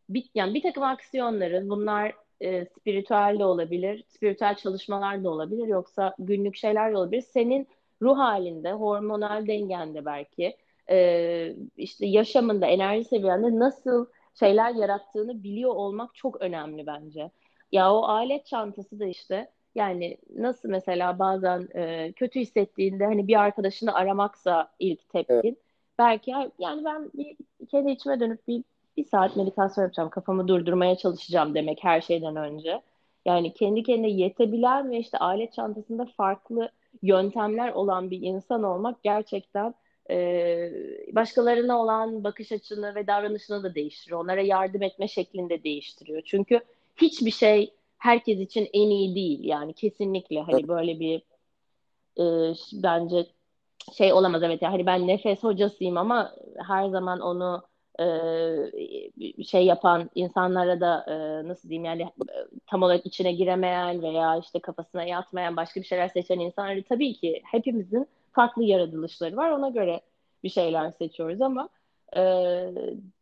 bir, yani bir takım aksiyonların bunlar e, spiritüel de olabilir, spiritüel çalışmalar da olabilir yoksa günlük şeyler de olabilir. Senin ruh halinde, hormonal dengende belki e, işte yaşamında, enerji seviyende nasıl şeyler yarattığını biliyor olmak çok önemli bence. Ya o alet çantası da işte yani nasıl mesela bazen e, kötü hissettiğinde hani bir arkadaşını aramaksa ilk tepkin. Evet. Belki yani ben bir kendi içime dönüp bir bir saat meditasyon yapacağım, kafamı durdurmaya çalışacağım demek her şeyden önce. Yani kendi kendine yetebilen ve işte alet çantasında farklı yöntemler olan bir insan olmak gerçekten e, başkalarına olan bakış açını ve davranışını da değiştiriyor. Onlara yardım etme şeklinde değiştiriyor. Çünkü hiçbir şey herkes için en iyi değil. Yani kesinlikle hani böyle bir e, bence şey olamaz evet. Yani hani ben nefes hocasıyım ama her zaman onu e, şey yapan insanlara da e, nasıl diyeyim yani e, tam olarak içine giremeyen veya işte kafasına yatmayan başka bir şeyler seçen insanları tabii ki hepimizin farklı yaratılışları var ona göre bir şeyler seçiyoruz ama e,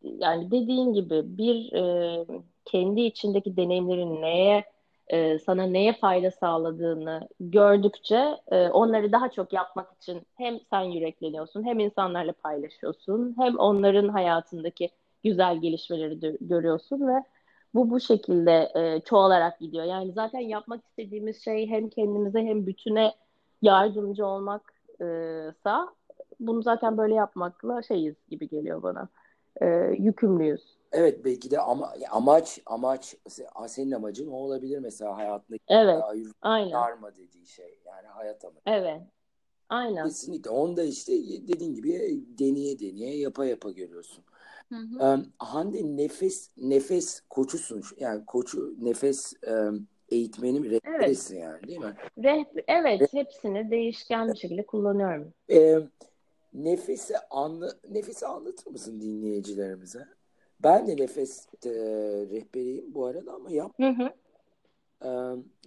yani dediğin gibi bir e, kendi içindeki deneyimlerin neye e, sana neye fayda sağladığını gördükçe e, onları daha çok yapmak için hem sen yürekleniyorsun hem insanlarla paylaşıyorsun hem onların hayatındaki güzel gelişmeleri görüyorsun ve bu bu şekilde e, çoğalarak gidiyor. Yani zaten yapmak istediğimiz şey hem kendimize hem bütüne yardımcı olmaksa bunu zaten böyle yapmakla şeyiz gibi geliyor bana. E, yükümlüyüz. Evet belki de ama amaç amaç senin amacın o olabilir mesela hayatındaki evet, aynen. karma dediği şey yani hayat amacı. Evet. Aynen. Kesinlikle. Onda işte dediğin gibi deneye deneye yapa yapa görüyorsun. Hı hı. Um, Hande nefes nefes koçusun yani koçu nefes um, eğitmeni mi rehberisin evet. yani değil mi? Rehber, evet Re- hepsini değişken bir şekilde kullanıyorum. Um, nefesi anla nefesi anlatır mısın dinleyicilerimize? Ben de nefes e, rehberiyim bu arada ama yap. Hı hı. E,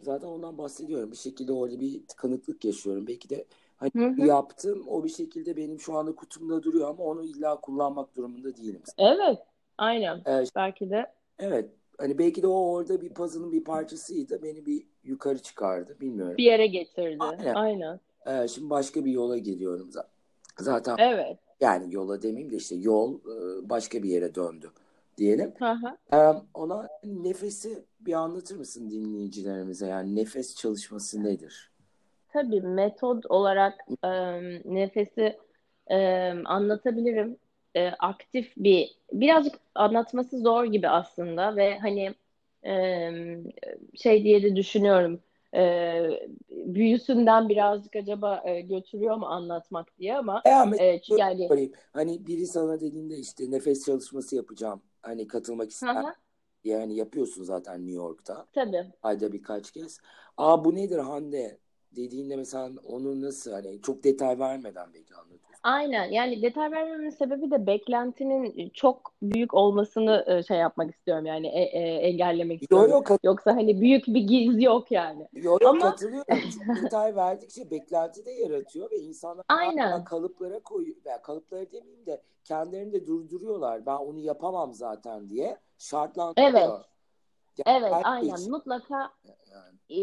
zaten ondan bahsediyorum. Bir şekilde orada bir tıkanıklık yaşıyorum. Belki de hani hı hı. yaptım o bir şekilde benim şu anda kutumda duruyor ama onu illa kullanmak durumunda değilim. Evet. Aynen. Ee, belki de. Evet. Hani belki de o orada bir puzzle'ın bir parçasıydı. Beni bir yukarı çıkardı. Bilmiyorum. Bir yere getirdi. Aynen. Aynen. Ee, şimdi başka bir yola gidiyorum zaten. Evet. Yani yola demeyeyim de işte yol e, başka bir yere döndü diyelim. Hı. Ee, ona nefesi bir anlatır mısın dinleyicilerimize? Yani nefes çalışması nedir? Tabii metod olarak e, nefesi e, anlatabilirim. E, aktif bir, birazcık anlatması zor gibi aslında ve hani e, şey diye de düşünüyorum e, büyüsünden birazcık acaba e, götürüyor mu anlatmak diye ama e, ama e, yani söyleyeyim. hani biri sana dediğinde işte nefes çalışması yapacağım hani katılmak ister yani yapıyorsun zaten New York'ta. Tabii. Ayda birkaç kez. Aa bu nedir Hande dediğinde mesela onu nasıl hani çok detay vermeden belki anlatıyorsun. Aynen yani detay vermemin sebebi de beklentinin çok büyük olmasını e, şey yapmak istiyorum yani e, e, engellemek istiyorum. Yok, yok, Yoksa hani büyük bir giz yok yani. Yok yok Ama... katılıyorum. [laughs] Detay verdikçe beklenti de yaratıyor ve insanlar Aynen. kalıplara koyuyor. Yani kalıplara demeyeyim de kendilerini de durduruyorlar. Ben onu yapamam zaten diye şartlandırıyor. Evet. Yani evet aynen için. mutlaka yani. e,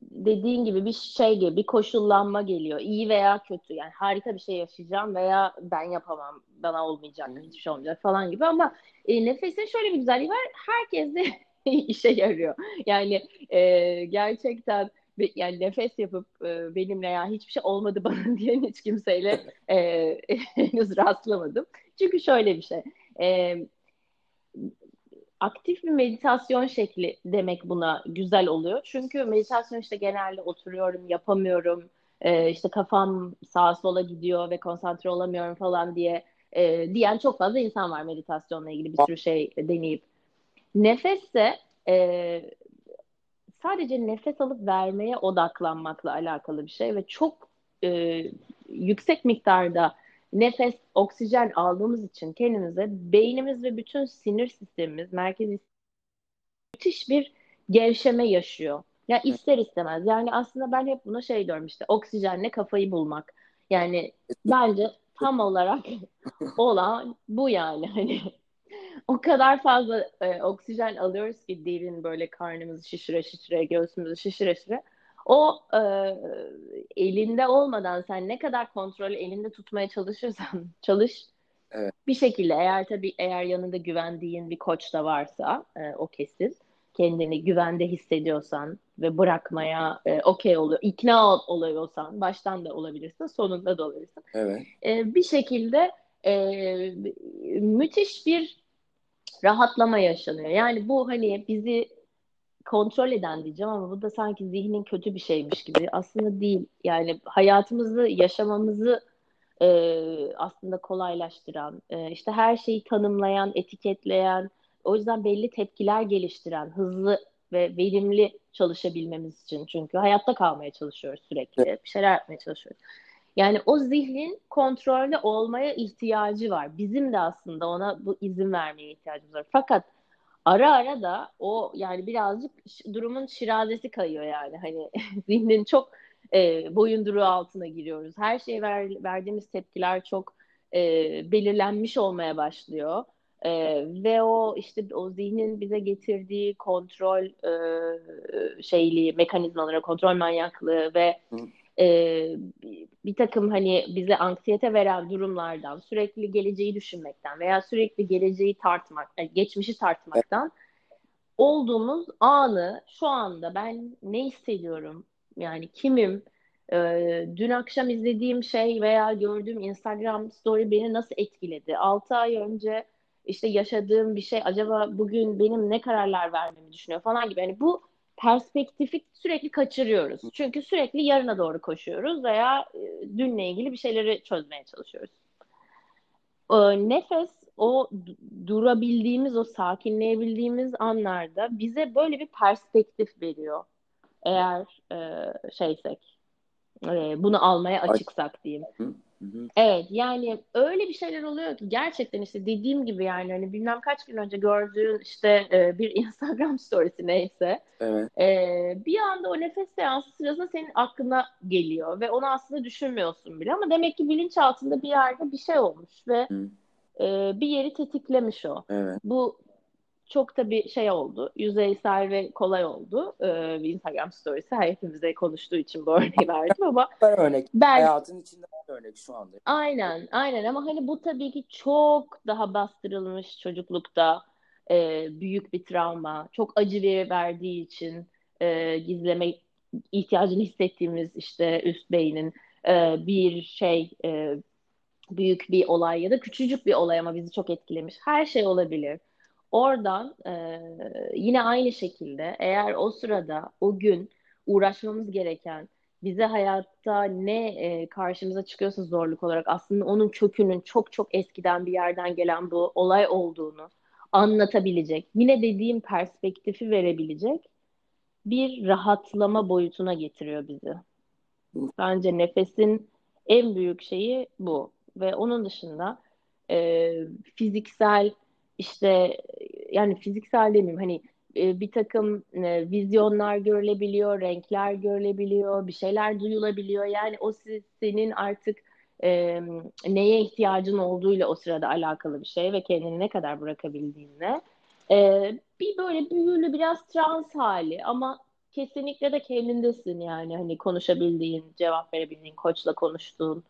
dediğin gibi bir şey gibi bir koşullanma geliyor. İyi veya kötü yani harika bir şey yaşayacağım veya ben yapamam bana olmayacak hmm. hiçbir şey olmayacak falan gibi ama e, nefesin şöyle bir güzelliği var herkes de [laughs] işe yarıyor. Yani e, gerçekten yani nefes yapıp e, benimle ya hiçbir şey olmadı bana [laughs] diyen hiç kimseyle e, [laughs] henüz rastlamadım. Çünkü şöyle bir şey. E, aktif bir meditasyon şekli demek buna güzel oluyor. Çünkü meditasyon işte genelde oturuyorum, yapamıyorum, e, işte kafam sağa sola gidiyor ve konsantre olamıyorum falan diye e, diyen çok fazla insan var meditasyonla ilgili bir sürü şey deneyip. Nefes de e, sadece nefes alıp vermeye odaklanmakla alakalı bir şey ve çok e, yüksek miktarda nefes, oksijen aldığımız için kendimize beynimiz ve bütün sinir sistemimiz, merkezi müthiş bir gevşeme yaşıyor. Ya ister istemez. Yani aslında ben hep buna şey diyorum işte oksijenle kafayı bulmak. Yani bence tam olarak [laughs] olan bu yani hani o kadar fazla e, oksijen alıyoruz ki derin böyle karnımızı şişire şişire, göğsümüzü şişire şişire. O e, elinde olmadan sen ne kadar kontrolü elinde tutmaya çalışırsan [laughs] çalış. Evet. Bir şekilde eğer tabii eğer yanında güvendiğin bir koç da varsa e, o kesin kendini güvende hissediyorsan ve bırakmaya e, okey oluyor, ikna ol, oluyorsan baştan da olabilirsin, sonunda da olabilirsin. Evet. E, bir şekilde e, müthiş bir rahatlama yaşanıyor. Yani bu hani bizi kontrol eden diyeceğim ama bu da sanki zihnin kötü bir şeymiş gibi. Aslında değil. Yani hayatımızı, yaşamamızı e, aslında kolaylaştıran, e, işte her şeyi tanımlayan, etiketleyen, o yüzden belli tepkiler geliştiren, hızlı ve verimli çalışabilmemiz için. Çünkü hayatta kalmaya çalışıyoruz sürekli. Bir şeyler yapmaya çalışıyoruz. Yani o zihnin kontrolde olmaya ihtiyacı var. Bizim de aslında ona bu izin vermeye ihtiyacımız var. Fakat ara ara da o yani birazcık durumun şirazesi kayıyor yani. Hani [laughs] zihnin çok e, boyunduruğu altına giriyoruz. Her şeye ver, verdiğimiz tepkiler çok e, belirlenmiş olmaya başlıyor. E, ve o işte o zihnin bize getirdiği kontrol e, şeyliği, mekanizmaları, kontrol manyaklığı ve e, bir takım hani bize anksiyete veren durumlardan, sürekli geleceği düşünmekten veya sürekli geleceği tartmak, yani geçmişi tartmaktan olduğumuz anı şu anda ben ne hissediyorum? Yani kimim? Ee, dün akşam izlediğim şey veya gördüğüm Instagram story beni nasıl etkiledi? 6 ay önce işte yaşadığım bir şey acaba bugün benim ne kararlar vermemi düşünüyor falan gibi. Yani bu perspektifi sürekli kaçırıyoruz. Çünkü sürekli yarına doğru koşuyoruz veya e, dünle ilgili bir şeyleri çözmeye çalışıyoruz. E, nefes o durabildiğimiz, o sakinleyebildiğimiz anlarda bize böyle bir perspektif veriyor. Eğer e, şeysek, e, bunu almaya açıksak diyeyim. Evet yani öyle bir şeyler oluyor ki gerçekten işte dediğim gibi yani hani bilmem kaç gün önce gördüğün işte e, bir [laughs] Instagram storiesi neyse evet. e, bir anda o nefes seansı sırasında senin aklına geliyor ve onu aslında düşünmüyorsun bile ama demek ki bilinçaltında bir yerde bir şey olmuş ve e, bir yeri tetiklemiş o. Evet. Bu çok da bir şey oldu. Yüzeysel ve kolay oldu. Ee, Instagram storiesi hepimize konuştuğu için bu [laughs] örneği verdim ama örnek. Ben, Hayatın içinde örnek şu anda. Aynen, aynen ama hani bu tabii ki çok daha bastırılmış çocuklukta e, büyük bir travma. Çok acı verdiği için e, gizleme ihtiyacını hissettiğimiz işte üst beynin e, bir şey e, büyük bir olay ya da küçücük bir olay ama bizi çok etkilemiş. Her şey olabilir. Oradan e, yine aynı şekilde eğer o sırada o gün uğraşmamız gereken bize hayatta ne e, karşımıza çıkıyorsa zorluk olarak aslında onun kökünün çok çok eskiden bir yerden gelen bu olay olduğunu anlatabilecek, yine dediğim perspektifi verebilecek bir rahatlama boyutuna getiriyor bizi. Bence nefesin en büyük şeyi bu ve onun dışında e, fiziksel işte yani fiziksel demeyeyim hani e, bir takım e, vizyonlar görülebiliyor, renkler görülebiliyor, bir şeyler duyulabiliyor. Yani o senin artık e, neye ihtiyacın olduğuyla o sırada alakalı bir şey ve kendini ne kadar bırakabildiğinle. E, bir böyle büyülü biraz trans hali ama kesinlikle de kendindesin yani hani konuşabildiğin, cevap verebildiğin, koçla konuştuğun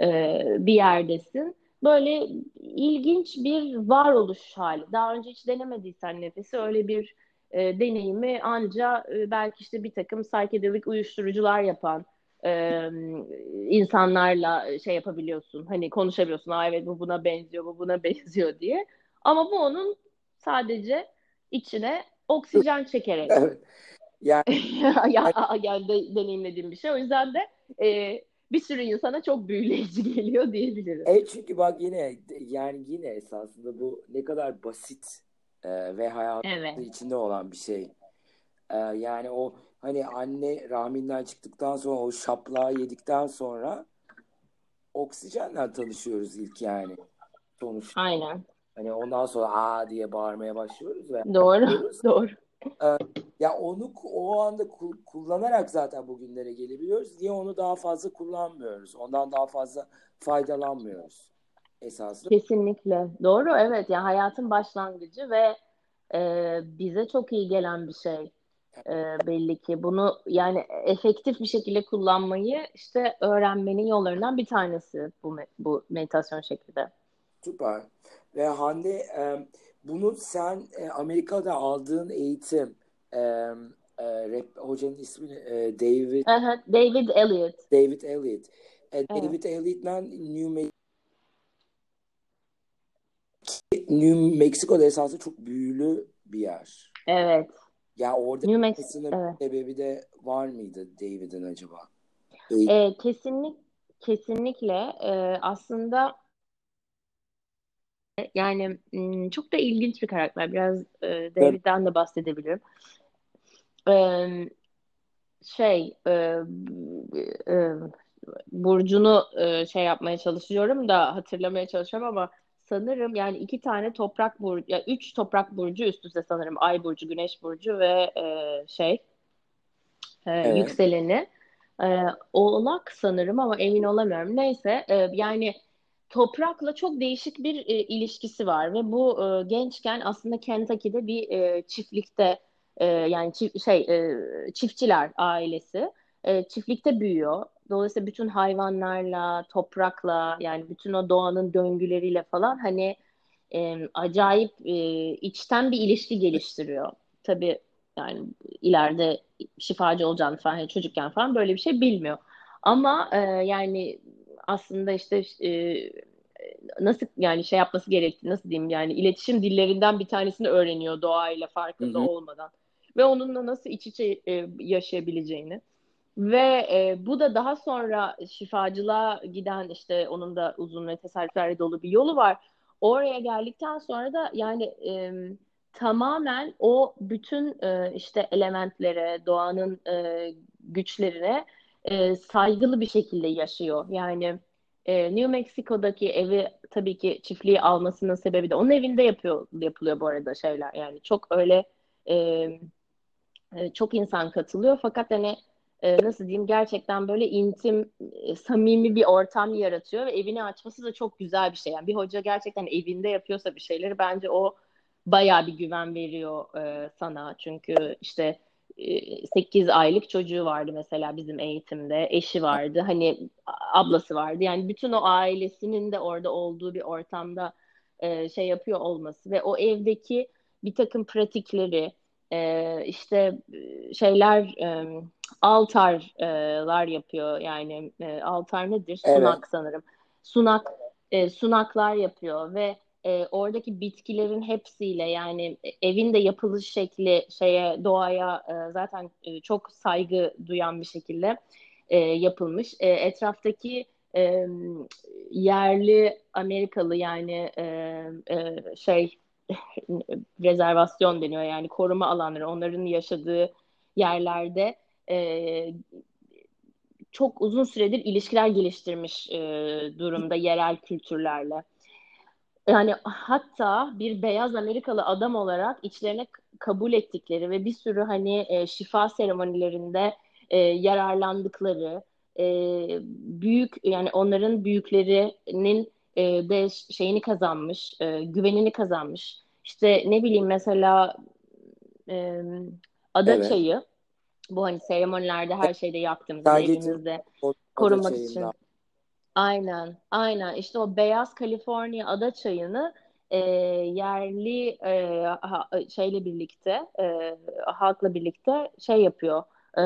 e, bir yerdesin böyle ilginç bir varoluş hali. Daha önce hiç denemediysen nefesi öyle bir e, deneyimi anca e, belki işte bir takım psikedelik uyuşturucular yapan e, insanlarla şey yapabiliyorsun. Hani konuşabiliyorsun. Aa evet bu buna benziyor, bu buna [laughs] benziyor diye. Ama bu onun sadece içine oksijen çekerek. Evet. Yani, [laughs] ya, yani de, deneyimlediğim bir şey. O yüzden de e, bir sürü insana çok büyüleyici [laughs] geliyor diyebilirim. Evet çünkü bak yine yani yine esasında bu ne kadar basit e, ve hayatın Evet. içinde olan bir şey. E, yani o hani anne rahminden çıktıktan sonra o şaplağı yedikten sonra oksijenle tanışıyoruz ilk yani sonuçta. Aynen. Hani ondan sonra aa diye bağırmaya başlıyoruz ve Doğru. [laughs] Doğru. Ya onu o anda ku- kullanarak zaten bugünlere gelebiliyoruz. Niye onu daha fazla kullanmıyoruz? Ondan daha fazla faydalanmıyoruz esasında. Kesinlikle. Doğru. Evet. Yani hayatın başlangıcı ve e, bize çok iyi gelen bir şey. E, belli ki. Bunu yani efektif bir şekilde kullanmayı işte öğrenmenin yollarından bir tanesi bu bu meditasyon şekli de. Süper. Ve Hande e, bunu sen e, Amerika'da aldığın eğitim e, e, rap, hocanın ismi e, David Aha, David Elliott. David Elliott. E, Evet. David Elliott'la New, Me- New Mexico'da esasında çok büyülü bir yer. Evet. Ya orada New Mex- olmasının evet. sebebi de var mıydı David'in acaba? E, kesinlik kesinlikle e, aslında yani çok da ilginç bir karakter. Biraz e, David'den de bahsedebilirim. E, şey e, e, Burcu'nu e, şey yapmaya çalışıyorum da hatırlamaya çalışıyorum ama sanırım yani iki tane toprak burcu, ya üç toprak burcu üst üste sanırım Ay burcu, Güneş burcu ve e, şey e, Evet. yükseleni e, Oğlak sanırım ama emin olamıyorum. Neyse e, yani toprakla çok değişik bir e, ilişkisi var ve bu e, gençken aslında Kentucky'de bir e, çiftlikte e, yani çift, şey e, çiftçiler ailesi e, çiftlikte büyüyor. Dolayısıyla bütün hayvanlarla, toprakla yani bütün o doğanın döngüleriyle falan hani e, acayip e, içten bir ilişki geliştiriyor. Tabii yani ileride şifacı olacağını falan hani çocukken falan böyle bir şey bilmiyor. Ama e, yani aslında işte e, nasıl yani şey yapması gerektiği nasıl diyeyim yani iletişim dillerinden bir tanesini öğreniyor doğayla farkında Hı hı. olmadan ve onunla nasıl iç içe e, yaşayabileceğini ve e, bu da daha sonra şifacılığa giden işte onun da uzun ve tesadüflerle dolu bir yolu var. Oraya geldikten sonra da yani e, tamamen o bütün e, işte elementlere, doğanın e, güçlerine e, saygılı bir şekilde yaşıyor. Yani e, New Mexico'daki evi tabii ki çiftliği almasının sebebi de onun evinde yapıyor yapılıyor bu arada şeyler. Yani çok öyle e, e, çok insan katılıyor fakat hani e, nasıl diyeyim gerçekten böyle intim, e, samimi bir ortam yaratıyor ve evini açması da çok güzel bir şey. Yani bir hoca gerçekten evinde yapıyorsa bir şeyleri bence o bayağı bir güven veriyor e, sana. Çünkü işte 8 aylık çocuğu vardı mesela bizim eğitimde, eşi vardı, hani ablası vardı. Yani bütün o ailesinin de orada olduğu bir ortamda e, şey yapıyor olması ve o evdeki bir takım pratikleri e, işte e, şeyler e, altarlar yapıyor yani e, altar nedir? Evet. Sunak sanırım. Sunak e, sunaklar yapıyor ve e, oradaki bitkilerin hepsiyle yani evin de yapılış şekli şeye doğaya e, zaten e, çok saygı duyan bir şekilde e, yapılmış. E, etraftaki e, yerli Amerikalı yani e, e, şey [laughs] rezervasyon deniyor yani koruma alanları onların yaşadığı yerlerde e, çok uzun süredir ilişkiler geliştirmiş e, durumda yerel kültürlerle. Yani hatta bir beyaz Amerikalı adam olarak içlerine kabul ettikleri ve bir sürü hani e, şifa seremonilerinde e, yararlandıkları e, büyük yani onların büyüklerinin e, de şeyini kazanmış, e, güvenini kazanmış. İşte ne bileyim mesela e, ada Evet. çayı bu hani seremonilerde her şeyde yaktığımız Sen evinizde O, o da korunmak için. şeyinden. Aynen, aynen. İşte o beyaz Kaliforniya ada çayını e, yerli e, ha- şeyle birlikte, e, halkla birlikte şey yapıyor. E,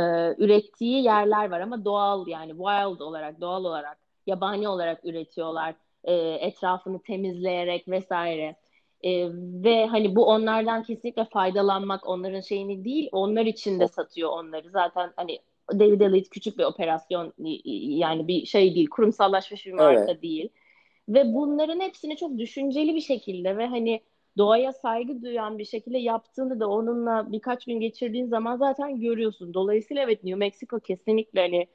ürettiği yerler var ama doğal yani wild olarak, doğal olarak, yabani olarak üretiyorlar. E, etrafını temizleyerek vesaire. E, ve hani bu onlardan kesinlikle faydalanmak onların şeyini değil, onlar için de satıyor onları. Zaten hani David Elliott küçük bir operasyon yani bir şey değil, kurumsallaşmış bir marka evet. değil. Ve bunların hepsini çok düşünceli bir şekilde ve hani doğaya saygı duyan bir şekilde yaptığını da onunla birkaç gün geçirdiğin zaman zaten görüyorsun. Dolayısıyla evet New Mexico kesinlikle hani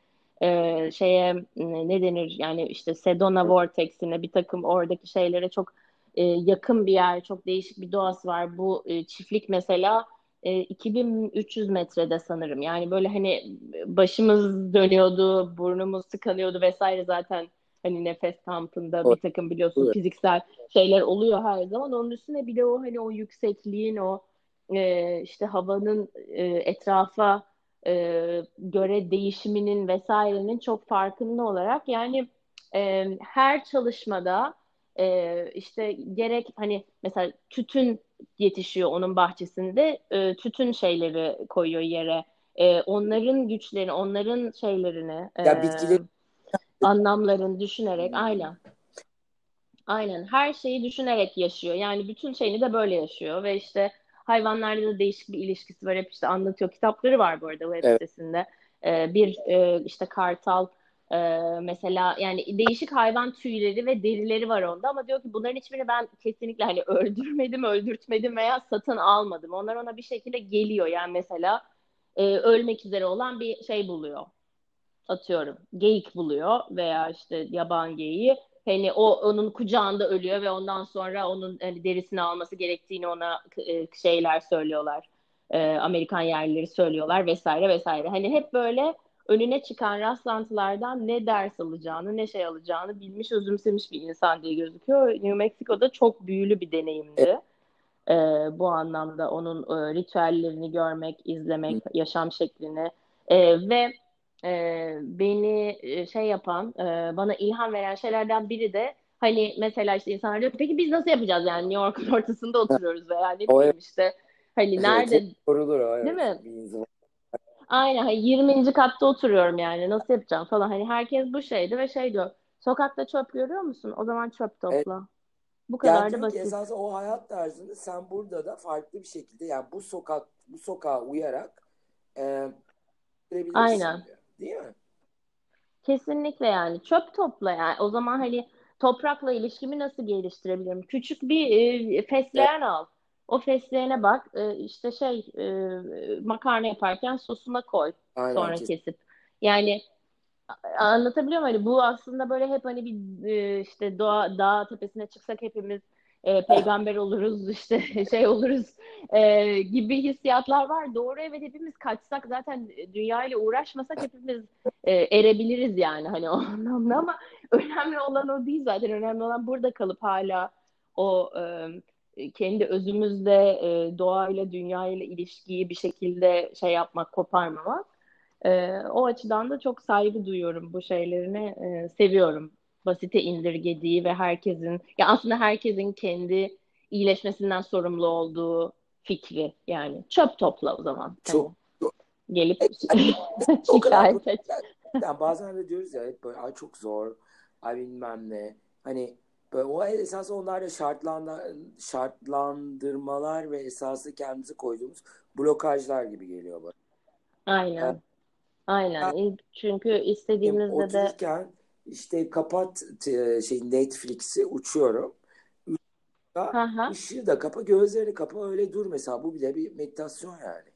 e, şeye ne denir yani işte Sedona Vortex'ine bir takım oradaki şeylere çok e, yakın bir yer, çok değişik bir doğası var. Bu e, çiftlik mesela e, 2300 metrede sanırım. Yani böyle hani başımız dönüyordu, burnumuz tıkanıyordu vesaire zaten hani nefes kampında bir takım biliyorsun evet. fiziksel şeyler oluyor her zaman. Onun üstüne bir de o hani o yüksekliğin o e, işte havanın e, etrafa e, göre değişiminin vesairenin çok farkında olarak yani e, her çalışmada e, işte gerek hani mesela tütün yetişiyor onun bahçesinde e, tütün şeyleri koyuyor yere. E, onların güçlerini onların şeylerini e, ya bitkileri anlamlarını düşünerek aynen. Aynen her şeyi düşünerek yaşıyor. Yani bütün şeyini de böyle yaşıyor ve işte hayvanlarla da değişik bir ilişkisi var. Hep işte anlatıyor. Kitapları var bu arada web evet. sitesinde. E, bir e, işte kartal ee, mesela yani değişik hayvan tüyleri ve derileri var onda ama diyor ki bunların hiçbirini ben kesinlikle hani [laughs] öldürmedim, öldürtmedim veya satın almadım. Onlar ona bir şekilde geliyor. Yani mesela e, ölmek üzere olan bir şey buluyor. Atıyorum geyik buluyor veya işte yaban geyiği. Hani o onun kucağında ölüyor ve ondan sonra onun hani derisini alması gerektiğini ona e, şeyler söylüyorlar. E, Amerikan yerlileri söylüyorlar vesaire vesaire. Hani hep böyle önüne çıkan rastlantılardan ne ders alacağını, ne şey alacağını bilmiş, özümsemiş bir insan diye gözüküyor. New Mexico'da çok büyülü bir deneyimdi. Ee, bu anlamda onun e, ritüellerini görmek, izlemek, yaşam şeklini e, ve e, beni e, şey yapan, e, bana ilham veren şeylerden biri de hani mesela işte insanlar diyor peki biz nasıl yapacağız yani New York'un ortasında oturuyoruz veya ne bileyim işte hani nerede evet, sorulur, değil mi? Aynen hani 20. katta oturuyorum yani nasıl yapacağım falan. Hani herkes bu şeydi ve şey diyor. Sokakta çöp görüyor musun? O zaman çöp topla. Evet. Bu kadar yani da basit. Esasında o hayat tarzını sen burada da farklı bir şekilde yani bu sokak bu sokağa uyarak e, Aynen. Diyor, değil mi? Kesinlikle yani çöp topla yani. O zaman hani toprakla ilişkimi nasıl geliştirebilirim? Küçük bir e, fesleğen evet. al. O fesleğene bak e, işte şey e, makarna yaparken sosuna koy Aynen, sonra kesip. Yani anlatabiliyor muyum? Hani bu aslında böyle hep hani bir e, işte doğa dağ tepesine çıksak hepimiz e, peygamber oluruz [laughs] işte şey oluruz e, gibi hissiyatlar var. Doğru evet hepimiz kaçsak zaten dünya ile uğraşmasak hepimiz e, erebiliriz yani hani [laughs] o anlamda ama önemli olan o değil zaten önemli olan burada kalıp hala o e, kendi özümüzde e, doğayla, dünyayla ilişkiyi bir şekilde şey yapmak, koparmamak. E, o açıdan da çok saygı duyuyorum bu şeylerine, e, seviyorum. Basite indirgediği ve herkesin, ya aslında herkesin kendi iyileşmesinden sorumlu olduğu fikri yani. Çöp topla o zaman. Çok. Hani, gelip [laughs] şikayet et. Yani bazen de diyoruz ya hep böyle ay çok zor, ay bilmem ne. Hani Böyle o esas onlarla şartlandı, şartlandırmalar ve esası kendimizi koyduğumuz blokajlar gibi geliyor bana. Aynen. Yani, Aynen. Çünkü istediğimizde de otururken işte kapat şey Netflix'i uçuyorum. Aha. Işığı da kapa, gözlerini kapa öyle dur mesela. Bu bile bir meditasyon yani.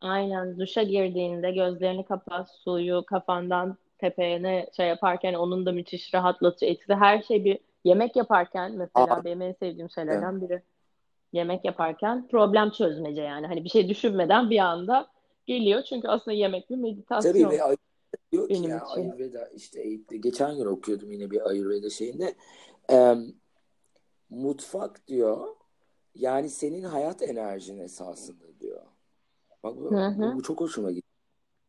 Aynen. Duşa girdiğinde gözlerini kapat, suyu kafandan tepene şey yaparken onun da müthiş rahatlatıcı etkisi. Her şey bir yemek yaparken mesela Aa. benim en sevdiğim şeylerden biri. Yemek yaparken problem çözmece yani. Hani bir şey düşünmeden bir anda geliyor. Çünkü aslında yemek bir meditasyon. Tabii ve diyor ki benim ya için. Ayurveda işte geçen gün okuyordum yine bir Ayurveda şeyinde. E, mutfak diyor yani senin hayat enerjin esasında diyor. Bak bu, bu çok hoşuma gitti.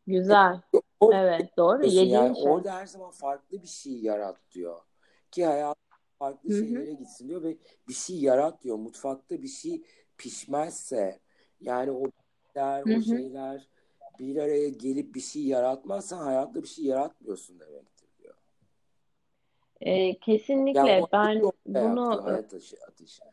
Güzel. O, evet doğru. Yediğin yani şey. Orada her zaman farklı bir şey yarat diyor. Ki hayat farklı Hı-hı. şeylere gitsin diyor ve bir şey yarat diyor. Mutfakta bir şey pişmezse yani o şeyler, o şeyler bir araya gelip bir şey yaratmazsan hayatta bir şey yaratmıyorsun demektir diyor. E, kesinlikle Yani ben bunu hayat ateşi. ateşi.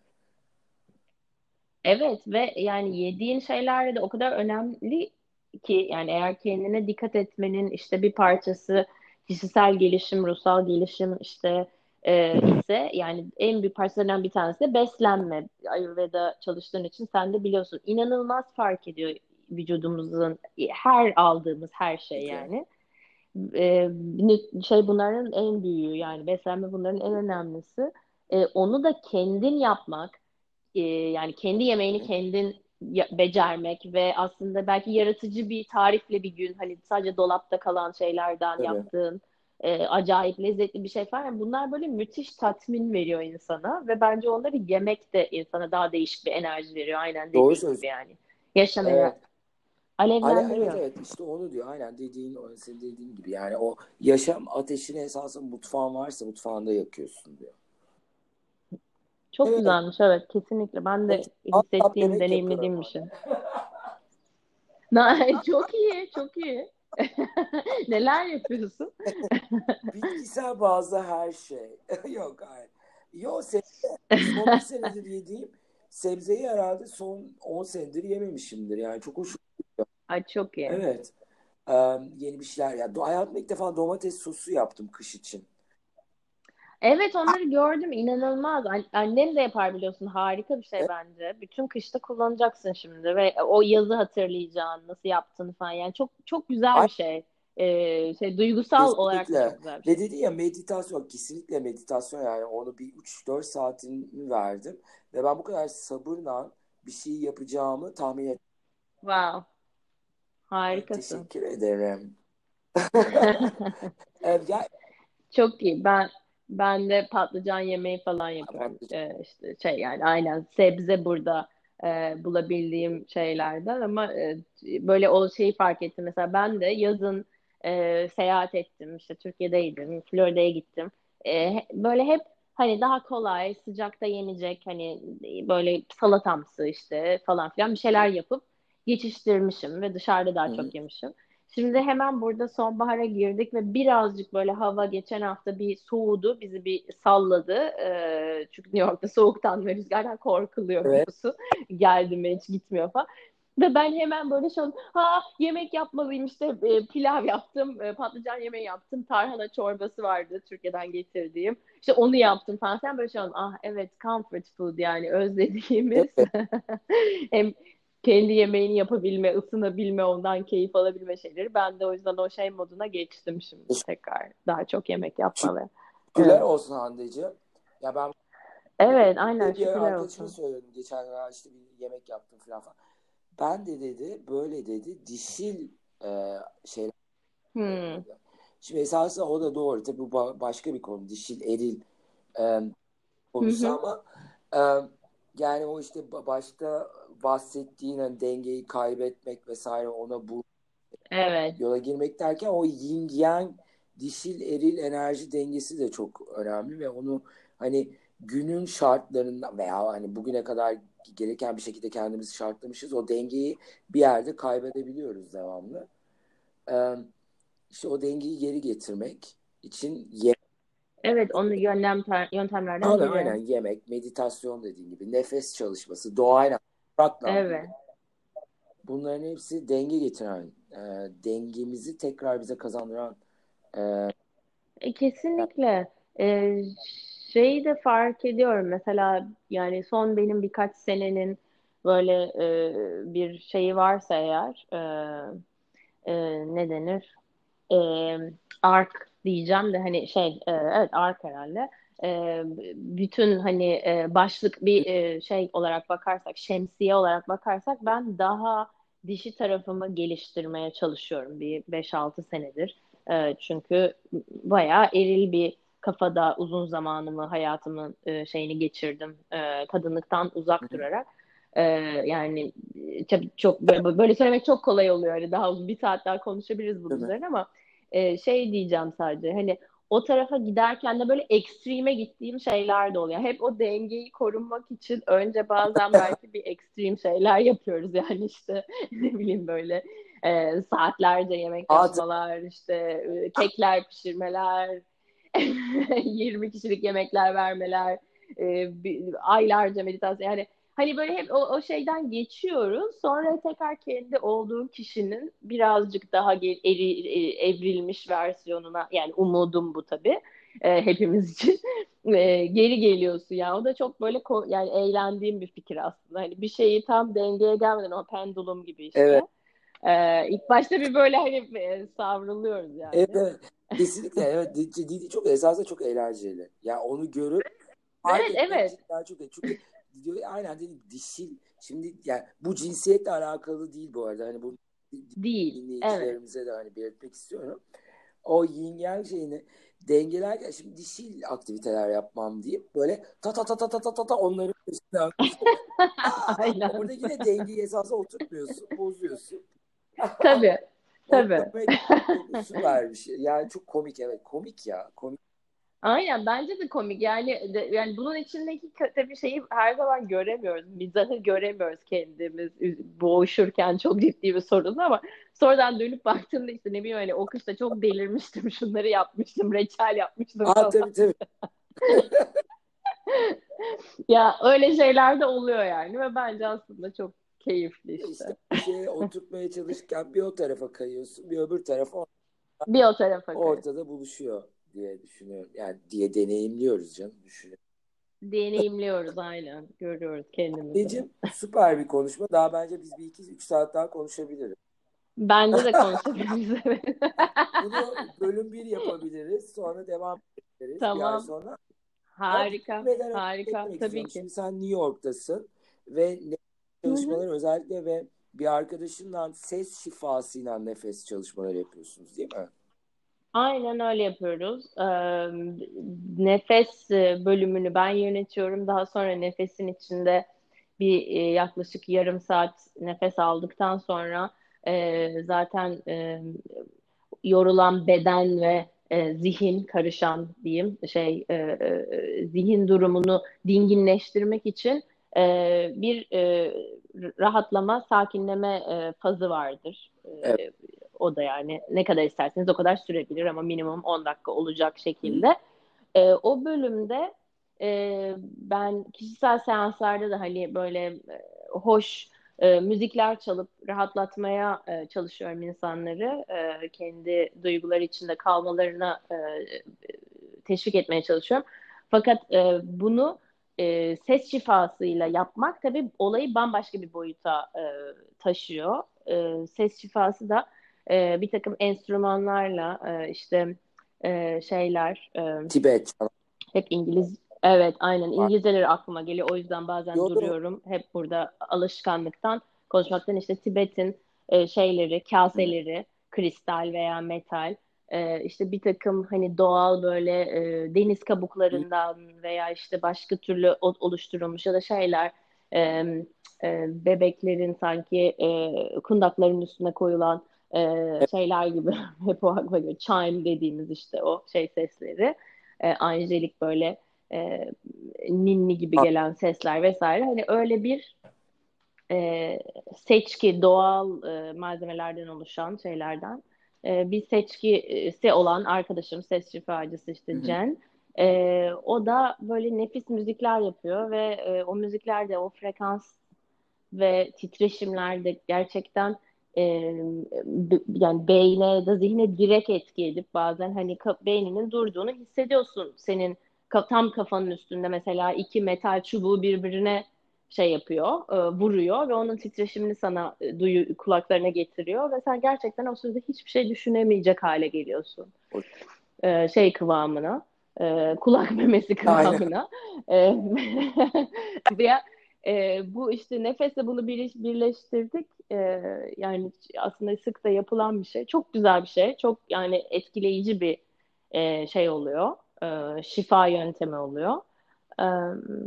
evet ve yani yediğin şeyler de o kadar önemli ki yani eğer kendine dikkat etmenin işte bir parçası kişisel gelişim, ruhsal gelişim işte e, ise yani en büyük parçalarından bir tanesi de beslenme. Ayurveda çalıştığın için sen de biliyorsun inanılmaz fark ediyor vücudumuzun her aldığımız her şey yani. E, şey bunların en büyüğü yani beslenme bunların en önemlisi. E, onu da kendin yapmak e, yani kendi yemeğini kendin becermek ve aslında belki yaratıcı bir tarifle bir gün hani sadece dolapta kalan şeylerden Tabii. yaptığın e, acayip lezzetli bir şey falan. Bunlar böyle müthiş tatmin veriyor insana ve bence onları yemek de insana daha değişik bir enerji veriyor. Aynen Doğru söylüyorsun. yani. Yaşam Evet. enerji Ale, evet alevlendiriyor. evet işte onu diyor aynen dediğin senin dediğin gibi yani o yaşam ateşini esasında mutfağın varsa mutfağında yakıyorsun diyor. Çok Evet. güzelmiş evet kesinlikle. Ben de hissettiğim, deneyimlediğim bir şey. [laughs] [laughs] Çok iyi, çok iyi. [laughs] Neler yapıyorsun? Bitkisel bazı her şey. Yok hayır. Yok sebze. Son bir senedir yediğim sebzeyi herhalde son 10 senedir yememişimdir. Yani çok hoş. Ay çok iyi. Evet. Ee, yeni bir şeyler. Ya, hayatımda ilk defa domates sosu yaptım kış için. Evet onları gördüm inanılmaz. An- Annem de yapar biliyorsun harika bir şey bence. Bütün kışta kullanacaksın şimdi ve o yazı hatırlayacaksın nasıl yaptığını falan. Yani çok çok güzel bir şey. Ee, şey duygusal olarak da kesinlikle. çok güzel bir şey. Ve dedi ya meditasyon kesinlikle meditasyon yani onu bir 3-4 saatini verdim. Ve ben bu kadar sabırla bir şey yapacağımı tahmin ettim. Wow. Harikasın. Teşekkür ederim. [laughs] Evet, ya, Çok iyi. Ben ben de patlıcan yemeği falan yapıyorum. Ee, işte şey yani aynen sebze burada e, bulabildiğim şeylerden ama e, böyle o şeyi fark ettim. Mesela ben de yazın e, seyahat ettim. İşte Türkiye'deydim. Florida'ya gittim. E, böyle hep hani daha kolay, sıcakta yenecek hani böyle salatamsı işte falan filan bir şeyler yapıp geçiştirmişim ve dışarıda daha hı. çok yemişim. Şimdi hemen burada sonbahara girdik ve birazcık böyle hava geçen hafta bir soğudu, bizi bir salladı. Ee, çünkü New York'ta soğuktan ve rüzgardan korkuluyor Evet. biliyorsun. Geldim mi hiç gitmiyor falan. Ve ben hemen böyle şey oldum. Ha yemek yapmalıyım işte e, pilav yaptım, e, patlıcan yemeği yaptım, tarhana çorbası vardı Türkiye'den getirdiğim. İşte onu yaptım falan. Sen böyle şey oldum. Ah evet comfort food yani özlediğimiz. Evet. [laughs] Hem kendi yemeğini yapabilme, ısınabilme, ondan keyif alabilme şeyleri. Ben de o yüzden o şey moduna geçtim şimdi tekrar. Daha çok yemek yapma ve. Şükürler Evet. olsun Hande'ciğim. Ya ben Evet, aynen şükürler arkadaşıma olsun. söyledim geçen gün işte bir yemek yaptım falan falan. Ben de dedi böyle dedi dişil e, şeyler Hmm. Şimdi esasında o da doğru. Tabii bu ba- başka bir konu. Dişil, eril e, konusu ama e, yani o işte ba- başta bahsettiğin hani dengeyi kaybetmek vesaire ona bu Evet. yola girmek derken o yin yang dişil eril enerji dengesi de çok önemli ve onu hani günün şartlarında veya hani bugüne kadar gereken bir şekilde kendimizi şartlamışız. O dengeyi bir yerde kaybedebiliyoruz devamlı. Ee, işte o dengeyi geri getirmek için ye Evet, onu yöntem yöntemlerden aynen, biri. aynen yemek, meditasyon dediğin gibi nefes çalışması, doğayla, toprakla Evet. bunların hepsi denge getiren, e, dengemizi tekrar bize kazandıran e, E, kesinlikle. E, şeyi de fark ediyorum. Mesela yani son benim birkaç senenin böyle e, bir şeyi varsa eğer e, e, ne denir? E, ark diyeceğim de hani şey e, evet ark herhalde. E, bütün hani e, başlık bir e, şey olarak bakarsak, şemsiye olarak bakarsak ben daha dişi tarafımı geliştirmeye çalışıyorum bir 5-6 senedir. E, çünkü bayağı eril bir kafada uzun zamanımı, hayatımın e, şeyini geçirdim. E, kadınlıktan uzak durarak. E, yani çok, çok böyle, söylemek çok kolay oluyor. Hani daha uzun bir saat daha konuşabiliriz bunun üzerine ama e, şey diyeceğim sadece hani o tarafa giderken de böyle ekstreme gittiğim şeyler de oluyor. Hep o dengeyi korunmak için önce bazen [laughs] belki bir ekstrem şeyler yapıyoruz. Yani işte [laughs] ne bileyim böyle e, saatlerce yemek yapmalar, işte e, kekler pişirmeler, [laughs] 20 kişilik yemekler vermeler, e, aylarca meditasyon yani hani böyle hep o, o şeyden geçiyoruz. Sonra tekrar kendi olduğum kişinin birazcık daha eri, e, evrilmiş versiyonuna yani umudum bu tabii e, hepimiz için [laughs] e, geri geliyorsun yani o da çok böyle yani eğlendiğim bir fikir aslında hani bir şeyi tam dengeye gelmeden o pendulum gibi işte. Evet. Ee, ilk başta bir böyle hani e, savruluyoruz yani. Evet, evet. kesinlikle evet Didi çok esasında çok eğlenceli. Ya yani onu görüp Evet evet. Daha çok çünkü diyor aynen dedi dişil şimdi yani bu cinsiyetle alakalı değil bu arada hani bu değil dinleyicilerimize evet. de hani belirtmek istiyorum. O yin yang şeyini dengelerken şimdi dişil aktiviteler yapmam deyip böyle ta ta ta ta ta ta ta, ta onların üstüne [laughs] Aynen. Orada yine dengeyi esasında oturtmuyorsun, bozuyorsun. Tabii. Tabii. Süper bir şey. Yani çok komik evet. Komik ya. Komik. Aynen bence de komik. Yani de, yani bunun içindeki tabii şeyi her zaman göremiyoruz. Mizahı göremiyoruz kendimiz boğuşurken çok ciddi bir sorun ama sonradan dönüp baktığımda işte ne bileyim hani o kışta çok delirmiştim. Şunları yapmıştım. Reçel yapmıştım. Aa, tabii tabii. [laughs] ya öyle şeyler de oluyor yani ve bence aslında çok keyifli işte. İşte bir şeye oturtmaya çalışırken bir o tarafa kayıyorsun, bir öbür tarafa bir o tarafa ortada buluşuyor diye düşünüyorum. Yani diye deneyimliyoruz canım düşünüyorum. Deneyimliyoruz aynen. Görüyoruz kendimizi. Necim süper bir konuşma. Daha bence biz bir iki üç saat daha konuşabiliriz. Bence de konuşabiliriz. [laughs] Bunu bölüm bir yapabiliriz. Sonra devam ederiz. Tamam. Bir sonra. Harika. Harika. Tabii ki. Şimdi sen New York'tasın ve çalışmaları Hı-hı. özellikle ve bir arkadaşından ses şifasıyla nefes çalışmaları yapıyorsunuz değil mi? Aynen öyle yapıyoruz. Nefes bölümünü ben yönetiyorum. Daha sonra nefesin içinde bir e, yaklaşık yarım saat nefes aldıktan sonra e, zaten e, yorulan beden ve e, zihin karışan diyeyim şey e, e, zihin durumunu dinginleştirmek için e, bir e, rahatlama, sakinleme e, fazı vardır. E, evet. O da yani ne kadar isterseniz o kadar sürebilir ama minimum 10 dakika olacak şekilde. E, o bölümde e, ben kişisel seanslarda da hani böyle e, hoş e, müzikler çalıp rahatlatmaya e, çalışıyorum insanları. E, kendi duyguları içinde kalmalarına e, teşvik etmeye çalışıyorum. Fakat e, bunu e, ses şifasıyla yapmak tabii olayı bambaşka bir boyuta e, taşıyor. E, ses şifası da e, bir takım enstrümanlarla e, işte e, şeyler e, Tibet hep İngiliz evet aynen İngilizceleri aklıma geliyor. O yüzden bazen Yok, duruyorum hep burada alışkanlıktan konuşmaktan. İşte Tibet'in e, şeyleri kaseleri kristal veya metal e, işte bir takım hani doğal böyle e, deniz kabuklarından veya işte başka türlü oluşturulmuş ya da şeyler e, e, bebeklerin sanki e, kundakların üstüne koyulan e, şeyler gibi [laughs] hep o aklıma geliyor. Chime dediğimiz işte o şey sesleri. E, angelik böyle e, ninni gibi gelen sesler vesaire. Hani öyle bir e, seçki doğal e, malzemelerden oluşan şeylerden e, bir seçkisi olan arkadaşım ses şifacısı işte Jen. E, o da böyle nefis müzikler yapıyor ve e, o müziklerde o frekans ve titreşimlerde gerçekten e, yani beyne ya da zihne direkt etki edip bazen hani beyninin durduğunu hissediyorsun. Senin tam kafanın üstünde mesela iki metal çubuğu birbirine şey yapıyor, e, vuruyor ve onun titreşimini sana e, duyu kulaklarına getiriyor ve sen gerçekten o sırada hiçbir şey düşünemeyecek hale geliyorsun. E, şey kıvamına, e, kulak memesi kıvamına. E, [laughs] ve e, bu işte nefesle bunu bir, birleştirdik. E, yani aslında sık da yapılan bir şey. Çok güzel bir şey. Çok yani etkileyici bir e, şey oluyor. E, şifa yöntemi oluyor. E,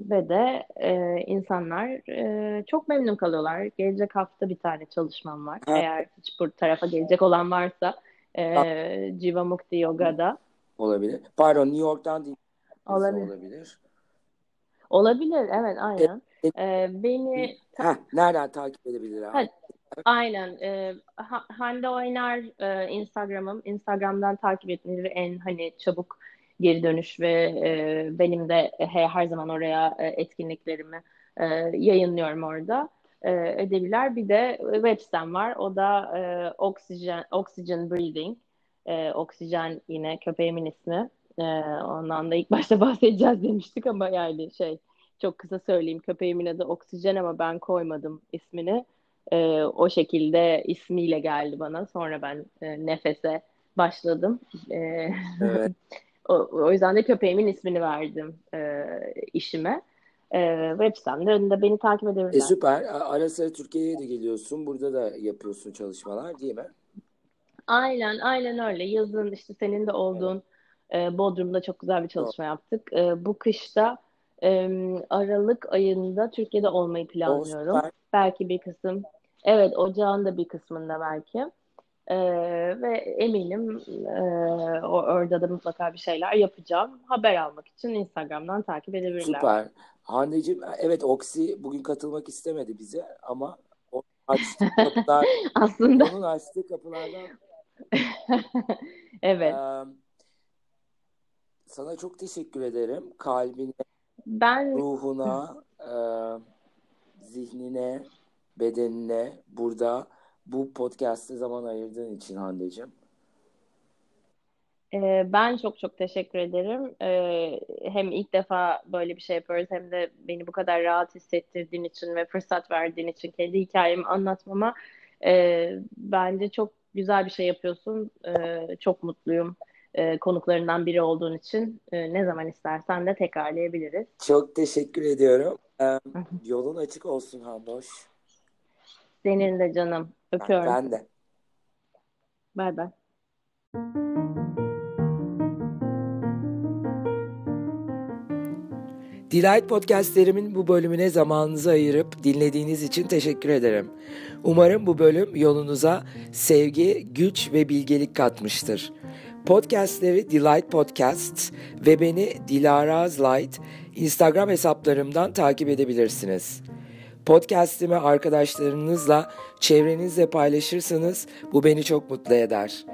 ve de e, insanlar e, çok memnun kalıyorlar. Gelecek hafta bir tane çalışmam var. Ha. Eğer hiç bu tarafa gelecek olan varsa e, Jiva Mukti Yoga'da. Olabilir. Pardon New York'tan değil. Olabilir. Olabilir. Olabilir evet aynen. E, beni ha, nereden takip edebilirler? Ha, aynen. E, Hande Oynar e, Instagram'ım. Instagram'dan takip etmeleri en hani çabuk geri dönüş ve e, benim de he, her zaman oraya e, etkinliklerimi e, yayınlıyorum orada e, edebilir. Bir de web sitem var. O da e, Oxygen, Oxygen Breathing. E, oksijen yine köpeğimin ismi. E, ondan da ilk başta [laughs] bahsedeceğiz demiştik ama yani şey çok kısa söyleyeyim. Köpeğimin adı Oksijen ama ben koymadım ismini. E, o şekilde ismiyle geldi bana. Sonra ben e, nefese başladım. E, evet. [laughs] o, o yüzden de köpeğimin ismini verdim e, işime. E, web sitemde beni takip edebilirler. E, süper. Ara sıra Türkiye'ye de geliyorsun. Burada da yapıyorsun çalışmalar değil mi? Aynen, aynen öyle. Yazın işte senin de olduğun evet. e, Bodrum'da çok güzel bir çalışma evet. yaptık. E, bu kışta e, Aralık ayında Türkiye'de olmayı planlıyorum. Oh, belki bir kısım, evet ocağın da bir kısmında belki. E, ve eminim e, orada da mutlaka bir şeyler yapacağım. Haber almak için Instagram'dan takip edebilirler. Süper. Hande'cim evet Oksi bugün katılmak istemedi bize ama [laughs] açtığı kapılar [laughs] aslında onun açtığı kapılardan [laughs] evet. Ee, sana çok teşekkür ederim. Kalbine, ben ruhuna, e, zihnine, bedenine burada bu podcast'te zaman ayırdığın için Hande'cim. Ee, ben çok çok teşekkür ederim. Ee, hem ilk defa böyle bir şey yapıyoruz hem de beni bu kadar rahat hissettirdiğin için ve fırsat verdiğin için kendi hikayemi anlatmama e, bence çok güzel bir şey yapıyorsun. E, çok mutluyum e, konuklarından biri olduğun için. E, ne zaman istersen de tekrarlayabiliriz. Çok teşekkür ediyorum. E, yolun açık olsun Handoş. Senin de canım. Öpüyorum. Ben, ben de. Bay bay. Delight podcastlerimin bu bölümüne zamanınızı ayırıp dinlediğiniz için teşekkür ederim. Umarım bu bölüm yolunuza sevgi, güç ve bilgelik katmıştır. Podcastleri Delight Podcasts ve beni Dilara Light Instagram hesaplarımdan takip edebilirsiniz. Podcast'imi arkadaşlarınızla, çevrenizle paylaşırsanız bu beni çok mutlu eder.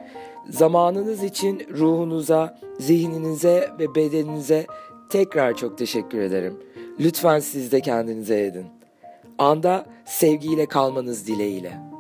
Zamanınız için ruhunuza, zihninize ve bedeninize tekrar çok teşekkür ederim. Lütfen siz de kendinize edin. Anda sevgiyle kalmanız dileğiyle.